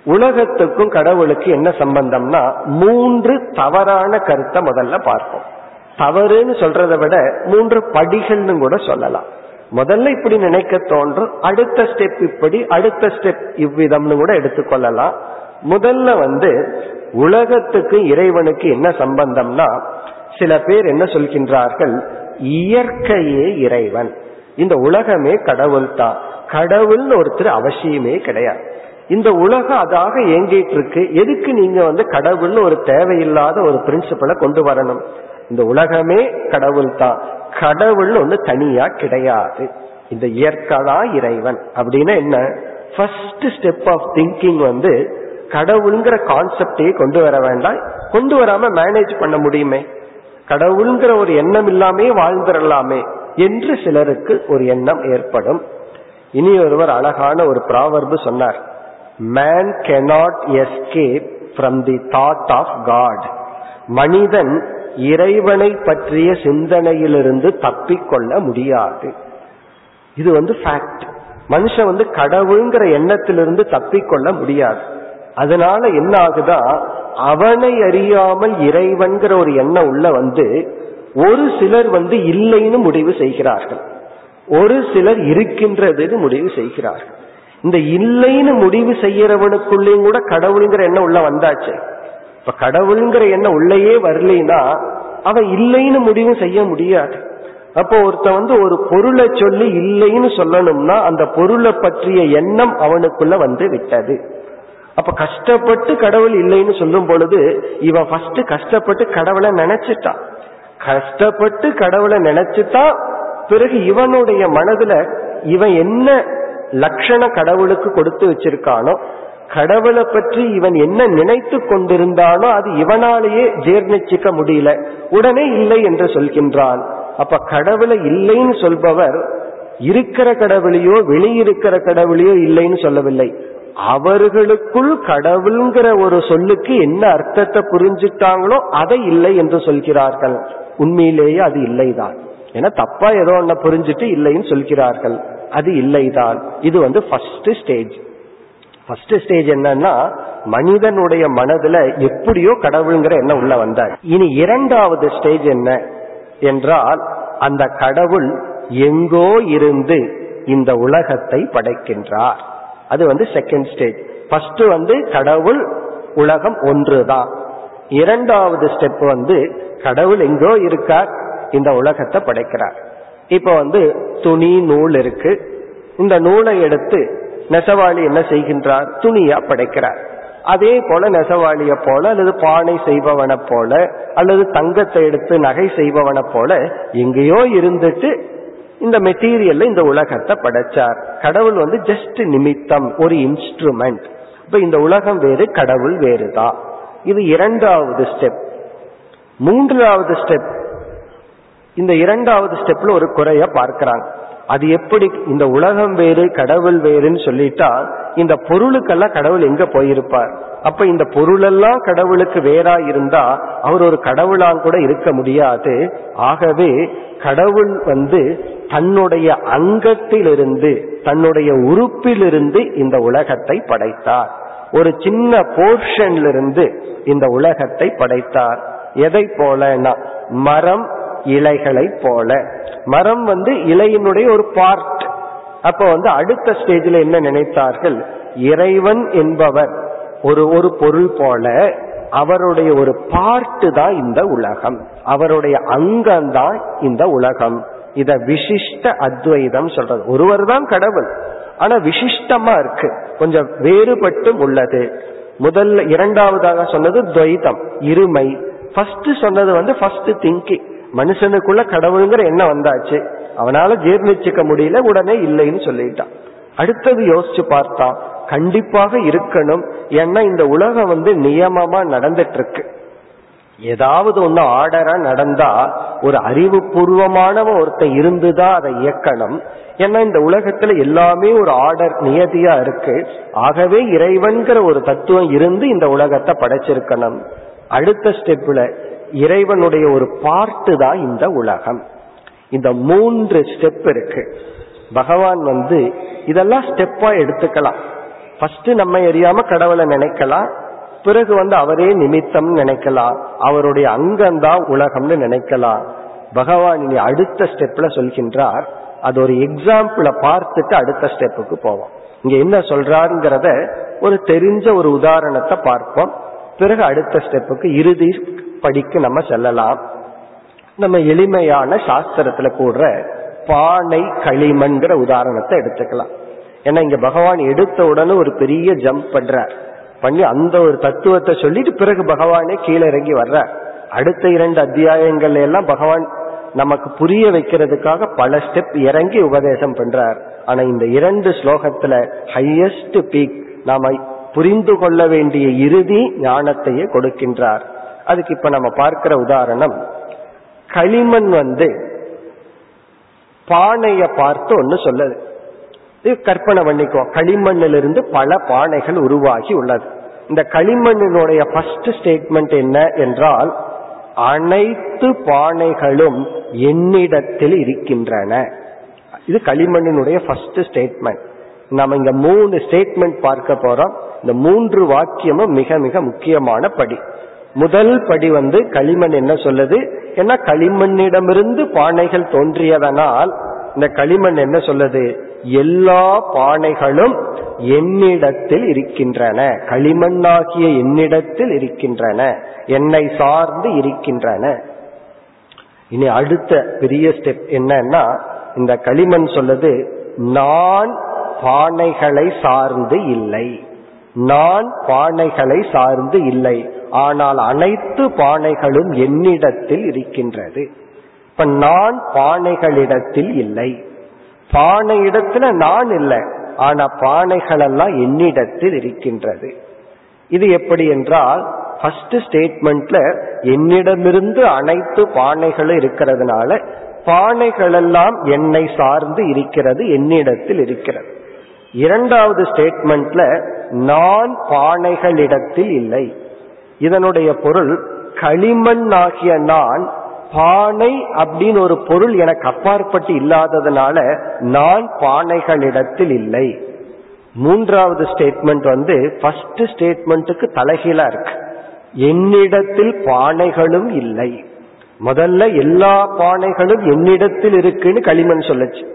உலகத்துக்கும் கடவுளுக்கு என்ன சம்பந்தம்னா மூன்று தவறான கருத்தை முதல்ல பார்ப்போம். தவறுன்னு சொல்றதை விட மூன்று படிகள்னு கூட சொல்லலாம். முதல்ல இப்படி நினைக்க தோன்றும் அடுத்த ஸ்டெப் இப்படி அடுத்த ஸ்டெப் இவ்விதம்னு கூட எடுத்துக்கொள்ளலாம். முதல்ல வந்து உலகத்துக்கு இறைவனுக்கு என்ன சம்பந்தம்னா சில பேர் என்ன சொல்கின்றார்கள்? இயற்கையே இறைவன். இந்த உலகமே கடவுள் தான் கடவுள்னு ஒருத்தர் அவசியமே கிடையாது. இந்த உலகம் அதாக இயங்கிட்டு இருக்கு. எதுக்கு நீங்க வந்து கடவுள்னு ஒரு தேவையில்லாத ஒரு பிரின்சிபலை கொண்டு வரணும்? இந்த உலகமே கடவுள் தான் கடவுள் ஒண்ணு தனியா கிடையாது. இந்த இயற்கதா இறைவன். அப்படின்னா என்ன? ஃபர்ஸ்ட் ஸ்டெப் ஆஃப் திங்கிங் வந்து கடவுள்ங்கிற கான்செப்டையே கொண்டு வர வேண்டாம். கொண்டு வராம மேனேஜ் பண்ண முடியுமே? கடவுள்ங்கிற ஒரு எண்ணம் இல்லாமே வாழ்ந்துடலாமே என்று சிலருக்கு ஒரு எண்ணம் ஏற்படும். இனி ஒருவர் அழகான ஒரு ப்ராவர்பு சொன்னார். Man cannot escape from the thought of God மனிதன் இறைவனை பற்றிய சிந்தனையிலிருந்து தப்பிக்கொள்ள முடியாது. இது வந்து ஃபேக்ட் மனுஷன் வந்து கடவுள்ங்கிற எண்ணத்திலிருந்து தப்பிக்கொள்ள முடியாது. அதனால என்ன ஆகுதா? அவனை அறியாமல் இறைவன்கிற ஒரு எண்ணம் உள்ள வந்து ஒரு சிலர் வந்து இல்லைன்னு முடிவு செய்கிறார்கள். ஒரு சிலர் இருக்கின்றதுன்னு முடிவு செய்கிறார்கள். இந்த இல்லைன்னு முடிவு செய்யறவனுக்குள்ளேயும் கூட கடவுளுங்கிற எண்ணம் உள்ள வந்தாச்சு. இப்ப கடவுளுங்கிற எண்ணம் உள்ளேயே வரலைன்னா அவன் இல்லைன்னு முடிவு செய்ய முடியாது. அப்போ ஒருத்த வந்து ஒரு பொருளை சொல்லி இல்லைன்னு சொல்லணும்னா அந்த பொருளை பற்றிய எண்ணம் அவனுக்குள்ள வந்து விட்டது. அப்ப கஷ்டப்பட்டு கடவுள் இல்லைன்னு சொல்லும் பொழுது இவன் ஃபர்ஸ்ட் கஷ்டப்பட்டு கடவுளை நினைச்சிட்டான் கஷ்டப்பட்டு கடவுளை நினைச்சுட்டான் பிறகு இவனுடைய மனதுல இவன் என்ன லட்சண கடவுளுக்கு கொடுத்து வச்சிருக்கானோ கடவுளை பற்றி இவன் என்ன நினைத்து கொண்டிருந்தானோ அது இவனாலேயே ஜீர்ணிச்சிக்க முடியல. உடனே இல்லை என்று சொல்கின்றான். அப்ப கடவுளை இல்லைன்னு சொல்பவர் இருக்கிற கடவுளையோ வெளியிருக்கிற கடவுளையோ இல்லைன்னு சொல்லவில்லை. அவர்களுக்குள் கடவுள்ங்கிற ஒரு சொல்லுக்கு என்ன அர்த்தத்தை புரிஞ்சுட்டாங்களோ அதை இல்லை என்று சொல்கிறார்கள். உண்மையிலேயே அது இல்லைதான். ஏன்னா தப்பா ஏதோ ஒன்ன புரிஞ்சுட்டு இல்லைன்னு சொல்கிறார்கள். அது இல்லைதான். இது வந்து ஃபர்ஸ்ட் ஸ்டேஜ் ஃபர்ஸ்ட் ஸ்டேஜ் என்னன்னா மனிதனுடைய மனதுல எப்படியோ கடவுள்ங்கிற எண்ணம் உள்ள வந்தார். இனி இரண்டாவது ஸ்டேஜ் என்ன என்றால் அந்த கடவுள் எங்கோ இருந்து இந்த உலகத்தை படைக்கின்றார். அது வந்து செகண்ட் ஸ்டேஜ் ஃபர்ஸ்ட் வந்து கடவுள் உலகம் ஒன்றுதான். இரண்டாவது ஸ்டெப் வந்து கடவுள் எங்கோ இருக்கார் இந்த உலகத்தை படைக்கிறார். இப்ப வந்து துணி நூல் இருக்கு. இந்த நூலை எடுத்து நெசவாளி என்ன செய்கின்றார்? துணியா படைக்கிறார். அதே போல நெசவாளிய போல அல்லது பானை செய்பவனை போல அல்லது தங்கத்தை எடுத்து நகை செய்பவனை போல எங்கேயோ இருந்துட்டு இந்த மெட்டீரியல்ல இந்த உலகத்தை படைச்சார். கடவுள் வந்து ஜஸ்ட் நிமித்தம் ஒரு இன்ஸ்ட்ருமெண்ட் இப்ப இந்த உலகம் வேறு கடவுள் வேறுதான் இது இரண்டாவது ஸ்டெப் மூன்றாவது ஸ்டெப் இந்த இரண்டாவது ஸ்டெப்ல ஒரு குறைய பார்க்கிறாங்க. அது எப்படி இந்த உலகம் வேறு கடவுள் வேறுன்னு சொல்லிட்டா இந்த பொருளுக்கெல்லாம் கடவுள் எங்க போயிருப்பார்? அப்ப இந்த பொருளெல்லாம் கடவுளுக்கு வேறா இருந்தா அவர் ஒரு கடவுளாம் கூட இருக்க முடியாது. ஆகவே கடவுள் வந்து தன்னுடைய அங்கத்திலிருந்து தன்னுடைய உறுப்பிலிருந்து இந்த உலகத்தை படைத்தார். ஒரு சின்ன போர்ஷன்ல இருந்து இந்த உலகத்தை படைத்தார். எதை போலனா மரம் இலைகளை போல. மரம் வந்து இலையினுடைய ஒரு பார்ட் அப்ப வந்து அடுத்த ஸ்டேஜில் என்ன நினைத்தார்கள்? இறைவன் என்பவர். ஒரு ஒரு பொருள் போல அவருடைய ஒரு பார்ட்டு தான் இந்த உலகம். அவருடைய அங்கம் தான் இந்த உலகம். இத விசிஷ்ட அத்வைதம் சொல்றது. ஒருவர் தான் கடவுள். ஆனா விசிஷ்டமா இருக்கு. கொஞ்சம் வேறுபட்டும் உள்ளது. முதல்ல இரண்டாவதாக சொன்னது துவைதம் இருமை. ஃபர்ஸ்ட் சொன்னது வந்து ஃபர்ஸ்ட் திங்கிங் மனுஷனுக்குள்ள கடவுளுங்கிற எண்ணம் வந்தாச்சு. அவனால ஜீர்ணிச்சுக்க முடியல உடனே இல்லைன்னு சொல்லிட்டான். அடுத்தது யோசிச்சு பார்த்தான் கண்டிப்பாக இருக்கணும். ஏன்னா இந்த உலகம் வந்து நியமமா நடந்துட்டு இருக்கு ஏதாவது ஒண்ணு ஆர்டரா நடந்தா ஒரு அறிவுபூர்வமானவ ஒருத்தன் இருந்துதான் அதை இயக்கணும். ஏன்னா இந்த உலகத்துல எல்லாமே ஒரு ஆர்டர் நியதியா இருக்கு. ஆகவே இறைவன்கிற ஒரு தத்துவம் இருந்து இந்த உலகத்தை படைச்சிருக்கணும். அடுத்த ஸ்டெப்ல இறைவனுடைய ஒரு பார்ட்டு தான் இந்த உலகம். இந்த மூன்று ஸ்டெப் இருக்கு. பகவான் வந்து இதெல்லாம் ஸ்டெப்பா எடுத்துக்கலாம். ஃபர்ஸ்ட் நம்ம எரியாம கடவுளை நினைக்கலாம். பிறகு வந்து அவரே நிமித்தம் நினைக்கலாம். அவருடைய அங்கம்தான் உலகம்னு நினைக்கலாம். பகவான் இனி அடுத்த ஸ்டெப்ல சொல்கின்றார். அது ஒரு எக்ஸாம்பிள பார்த்துட்டு அடுத்த ஸ்டெப்புக்கு போவோம். இங்க என்ன சொல்றாருங்கிறத ஒரு தெரிஞ்ச ஒரு உதாரணத்தை பார்ப்போம். பிறகு அடுத்த ஸ்டெப்புக்கு இறுதி படிக்கு நம்ம செல்லலாம். நம்ம எளிமையான சாஸ்திரத்துல கூடுற பானை களிமண்கிற உதாரணத்தை எடுத்துக்கலாம். ஏன்னா இங்க பகவான் எடுத்த உடனே ஒரு பெரிய ஜம்ப் பண்றார். பண்ணி அந்த ஒரு தத்துவத்தை சொல்லிட்டு பிறகு பகவானே கீழே இறங்கி வர்றார். அடுத்த இரண்டு அத்தியாயங்கள்ல எல்லாம் பகவான் நமக்கு புரிய வைக்கிறதுக்காக பல ஸ்டெப் இறங்கி உபதேசம் பண்றார். ஆனா இந்த இரண்டு ஸ்லோகத்துல ஹையஸ்ட் பீக் நாம புரிந்து கொள்ள வேண்டிய இறுதி ஞானத்தையே கொடுக்கின்றார். அதுக்கு இப்ப நம்ம பார்க்கிற உதாரணம் களிமண் வந்து பானைய பார்த்து ஒன்னு சொல்லுது. இது கற்பனை பண்ணிக்கோ. களிமண்ணிலிருந்து பல பானைகள் உருவாகி உள்ளது. இந்த களிமண்ணினுடைய ஃபர்ஸ்ட் ஸ்டேட்மெண்ட் என்ன என்றால் அனைத்து பானைகளும் என்னிடத்தில் இருக்கின்றன. இது களிமண்ணினுடைய ஃபர்ஸ்ட் ஸ்டேட்மெண்ட் நம்ம இங்க மூணு ஸ்டேட்மெண்ட் பார்க்க போறோம். இந்த மூன்று வாக்கியமும் மிக மிக முக்கியமான படி. முதல் படி வந்து களிமண் என்ன சொல்லுது? ஏன்னா களிமண்ணிடமிருந்து பானைகள் தோன்றியதனால் இந்த களிமண் என்ன சொல்லுது? எல்லா பானைகளும் என்னிடத்தில் இருக்கின்றன. களிமண்ணாகிய என்னிடத்தில் இருக்கின்றன. என்னை சார்ந்து இருக்கின்றன. இனி அடுத்த பெரிய ஸ்டெப் என்னன்னா இந்த களிமண் சொல்லுது நான் பானைகளை சார்ந்து இல்லை. நான் பானைகளை சார்ந்து இல்லை. ஆனால் அனைத்து பானைகளும் என்னிடத்தில் இருக்கின்றது. இப்ப நான் பானைகளிடத்தில் இல்லை. பானை இடத்துல நான் இல்லை. ஆனா பானைகள் எல்லாம் என்னிடத்தில் இருக்கின்றது. இது எப்படி என்றால் ஃபர்ஸ்ட் ஸ்டேட்மெண்ட்ல என்னிடமிருந்து அனைத்து பானைகளும் இருக்கிறதுனால பானைகள் எல்லாம் என்னை சார்ந்து இருக்கிறது என்னிடத்தில் இருக்கிறது. இரண்டாவது ஸ்டேட்மெண்ட்ல நான் பானைகளிடத்தில் இல்லை. இதனுடைய பொருள் களிமண் ஆகிய நான் பானை அப்படின்னு ஒரு பொருள் எனக்கு அப்பாற்பட்டு இல்லாததுனால நான் பானைகளிடத்தில் இல்லை. மூன்றாவது ஸ்டேட்மெண்ட் வந்து ஃபர்ஸ்ட் ஸ்டேட்மெண்ட்டுக்கு தலைகீழா இருக்கு. என்னிடத்தில் பானைகளும் இல்லை. முதல்ல எல்லா பானைகளும் என்னிடத்தில் இருக்குன்னு களிமண் சொல்லுச்சு.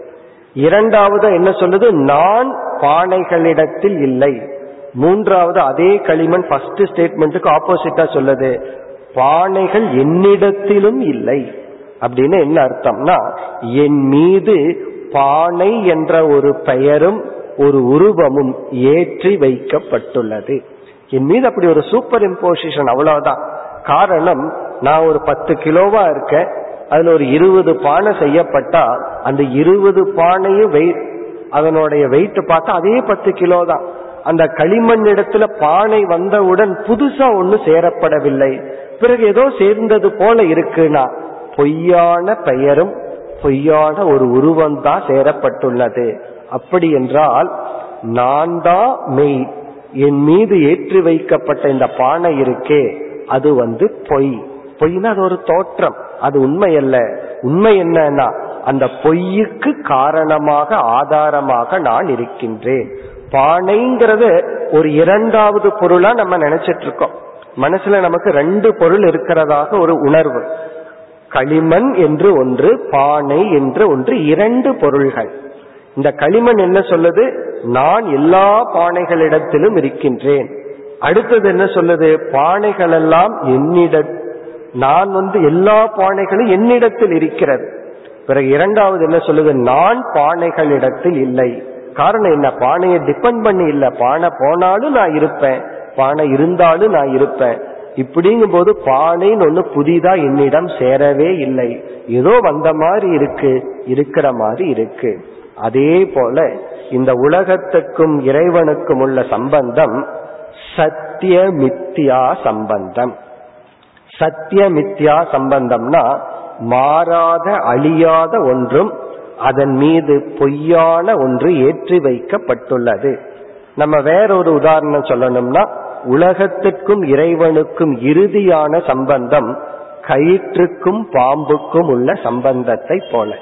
இரண்டாவது என்ன சொல்லுது? நான் பானைகளிடத்தில் இல்லை. மூன்றாவது அதே களிமண் ஃபர்ஸ்ட் ஸ்டேட்மெண்ட்டுக்கு ஆப்போசிட்டா சொல்லுது. பானைகள் என்னிடத்திலும் இல்லை. அப்படின்னு என்ன அர்த்தம்னா என் மீது பானை என்ற ஒரு பெயரும் ஒரு உருவமும் ஏற்றி வைக்கப்பட்டுள்ளது. என் மீது அப்படி ஒரு சூப்பர் இம்போசிஷன் அவ்வளவுதான். காரணம் நான் ஒரு பத்து கிலோவா இருக்கேன். அதுல ஒரு இருபது பானை செய்யப்பட்டா அந்த இருபது பானையும் வெயிட் அதனுடைய வெயிட் பார்த்தா அதே பத்து கிலோ தான் அந்த களிமண் இடத்துல பானை வந்தவுடன் புதுசா ஒண்ணு சேரப்படவில்லை. பிறகு ஏதோ சேர்ந்தது போல இருக்குன்னா பொய்யான பெயரும் பொய்யான ஒரு உருவம் தான் சேரப்பட்டுள்ளது. அப்படி என்றால் நான் தான் மெய் என் மீது ஏற்றி வைக்கப்பட்ட இந்த பானை இருக்கே அது வந்து பொய். பொய்னா அது ஒரு தோற்றம் அது உண்மை அல்ல உண்மை என்னன்னா அந்த பொய்யுக்கு காரணமாக ஆதாரமாக நான் இருக்கின்றேன். பானைங்கிறது ஒரு இரண்டாவது பொருளா நம்ம நினைச்சிட்டு இருக்கோம் மனசுல நமக்கு ரெண்டு பொருள் இருக்கிறதாக ஒரு உணர்வு. களிமண் என்று ஒன்று பானை என்று ஒன்று இரண்டு பொருள்கள். இந்த களிமண் என்ன சொல்லுது? நான் எல்லா பானைகளிடத்திலும் இருக்கின்றேன். அடுத்தது என்ன சொல்லுது? பானைகள் எல்லாம் என்னிட நான் வந்து எல்லா பானைகளும் என்னிடத்தில் இருக்கிறது. பிறகு இரண்டாவது என்ன சொல்லுது? நான் பானைகளிடத்தில் இல்லை. காரணம் என்ன? பானையை டிபெண்ட் பண்ணி இல்ல. பானை போனாலும் நான் இருப்பேன். பானை இருந்தாலும் நான் இருப்பேன். இப்படிங்கும் போது பானைன்னு ஒண்ணு புதிதா என்னிடம் சேரவே இல்லை. ஏதோ வந்த மாதிரி இருக்கு. இருக்கிற மாதிரி இருக்கு. அதே போல இந்த உலகத்துக்கும் இறைவனுக்கும் உள்ள சம்பந்தம் சத்திய மித்தியா சம்பந்தம். சத்திய மித்யா சம்பந்தம்னா மாறாத அழியாத ஒன்றும் அதன் மீது பொய்யான ஒன்று ஏற்றி வைக்கப்பட்டுள்ளது. நம்ம வேறொரு உதாரணம் சொல்லணும்னா உலகத்திற்கும் இறைவனுக்கும் இறுதியான சம்பந்தம் கயிற்றுக்கும் பாம்புக்கும் உள்ள சம்பந்தத்தை போல.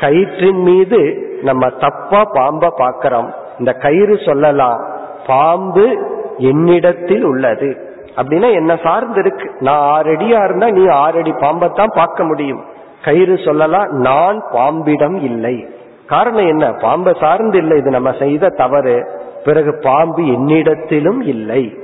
கயிற்றின் மீது நம்ம தப்பா பாம்ப பார்க்கிறோம் இந்த கயிறு சொல்லலாம் பாம்பு என்னிடத்தில் உள்ளது. அப்படின்னா என்ன சார்ந்து இருக்கு? நான் ஆறடியா இருந்தா நீ ஆறடி பாம்பத்தான் பார்க்க முடியும். கயிறு சொல்லலாம் நான் பாம்பிடம் இல்லை. காரணம் என்ன? பாம்பை சார்ந்து இல்லை. இது நம்ம செய்த தவறு. பிறகு பாம்பு என்னிடத்திலும் இல்லை.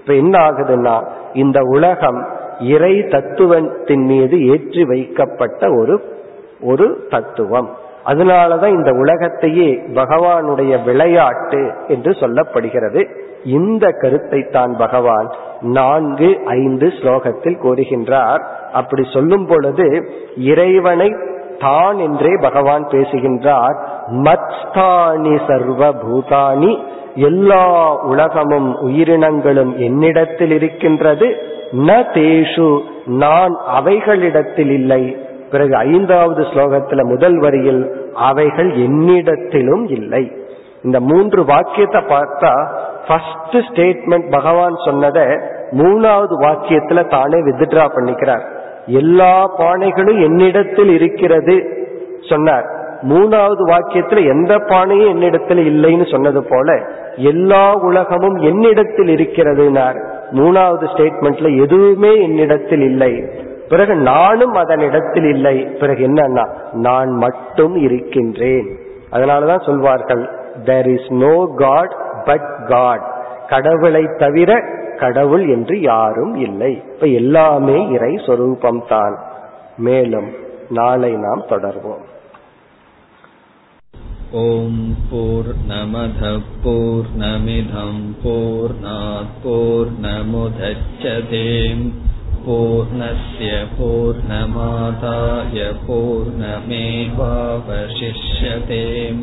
இப்ப என்ன ஆகுதுன்னா இந்த உலகம் இறை தத்துவத்தின் மீது ஏற்றி வைக்கப்பட்ட ஒரு ஒரு தத்துவம். அதனாலதான் இந்த உலகத்தையே பகவானுடைய விளையாட்டு என்று சொல்லப்படுகிறது. இந்த கருத்தை தான் பகவான் நான்கு ஐந்து ஸ்லோகத்தில் கூறுகின்றார். அப்படி சொல்லும் பொழுது இறைவனை தான் என்றே பகவான் பேசுகின்றார். மத்ஸ்தானி சர்வ பூதானி எல்லா உலகமும் உயிரினங்களும் என்னிடத்தில் இருக்கின்றது. ந தேஷு நான் அவைகளிடத்தில் இல்லை. பிறகு ஐந்தாவது ஸ்லோகத்துல முதல் வரியில் அவைகள் என்னிடத்திலும் இல்லை. இந்த மூன்று வாக்கியத்தை பார்த்தா ஃபர்ஸ்ட் ஸ்டேட்மெண்ட் பகவான் சொன்னதை மூணாவது வாக்கியத்துல தானே வித்ட்ரா பண்ணிக்கிறார். எல்லா பானைகளும் என்னிடத்தில் இருக்கிறது சொன்னார். மூணாவது வாக்கியத்துல எந்த பானையும் என்னிடத்தில் இல்லைன்னு சொன்னது போல எல்லா உலகமும் என்னிடத்தில் இருக்கிறதுனார். மூணாவது ஸ்டேட்மெண்ட்ல எதுவுமே என்னிடத்தில் இல்லை. பிறகு நானும் அதனிடத்தில் இல்லை. பிறகு என்னன்னா நான் மட்டும் இருக்கின்றேன். அதனாலதான் சொல்வார்கள் there is no God but God. கடவுளை தவிர கடவுள் என்று யாரும் இல்லை. இப்ப எல்லாமே இறை சொரூபம் தான். மேலும் நாளை நாம் தொடர்வோம்.
ஓம் போர் நமத போர் நமிதம் போர் நாற்போர் நமுதச்சதேம் பூர்ணய பூர்ணமாதாய பூர்ணமேவாவசிஷ்யதேம்.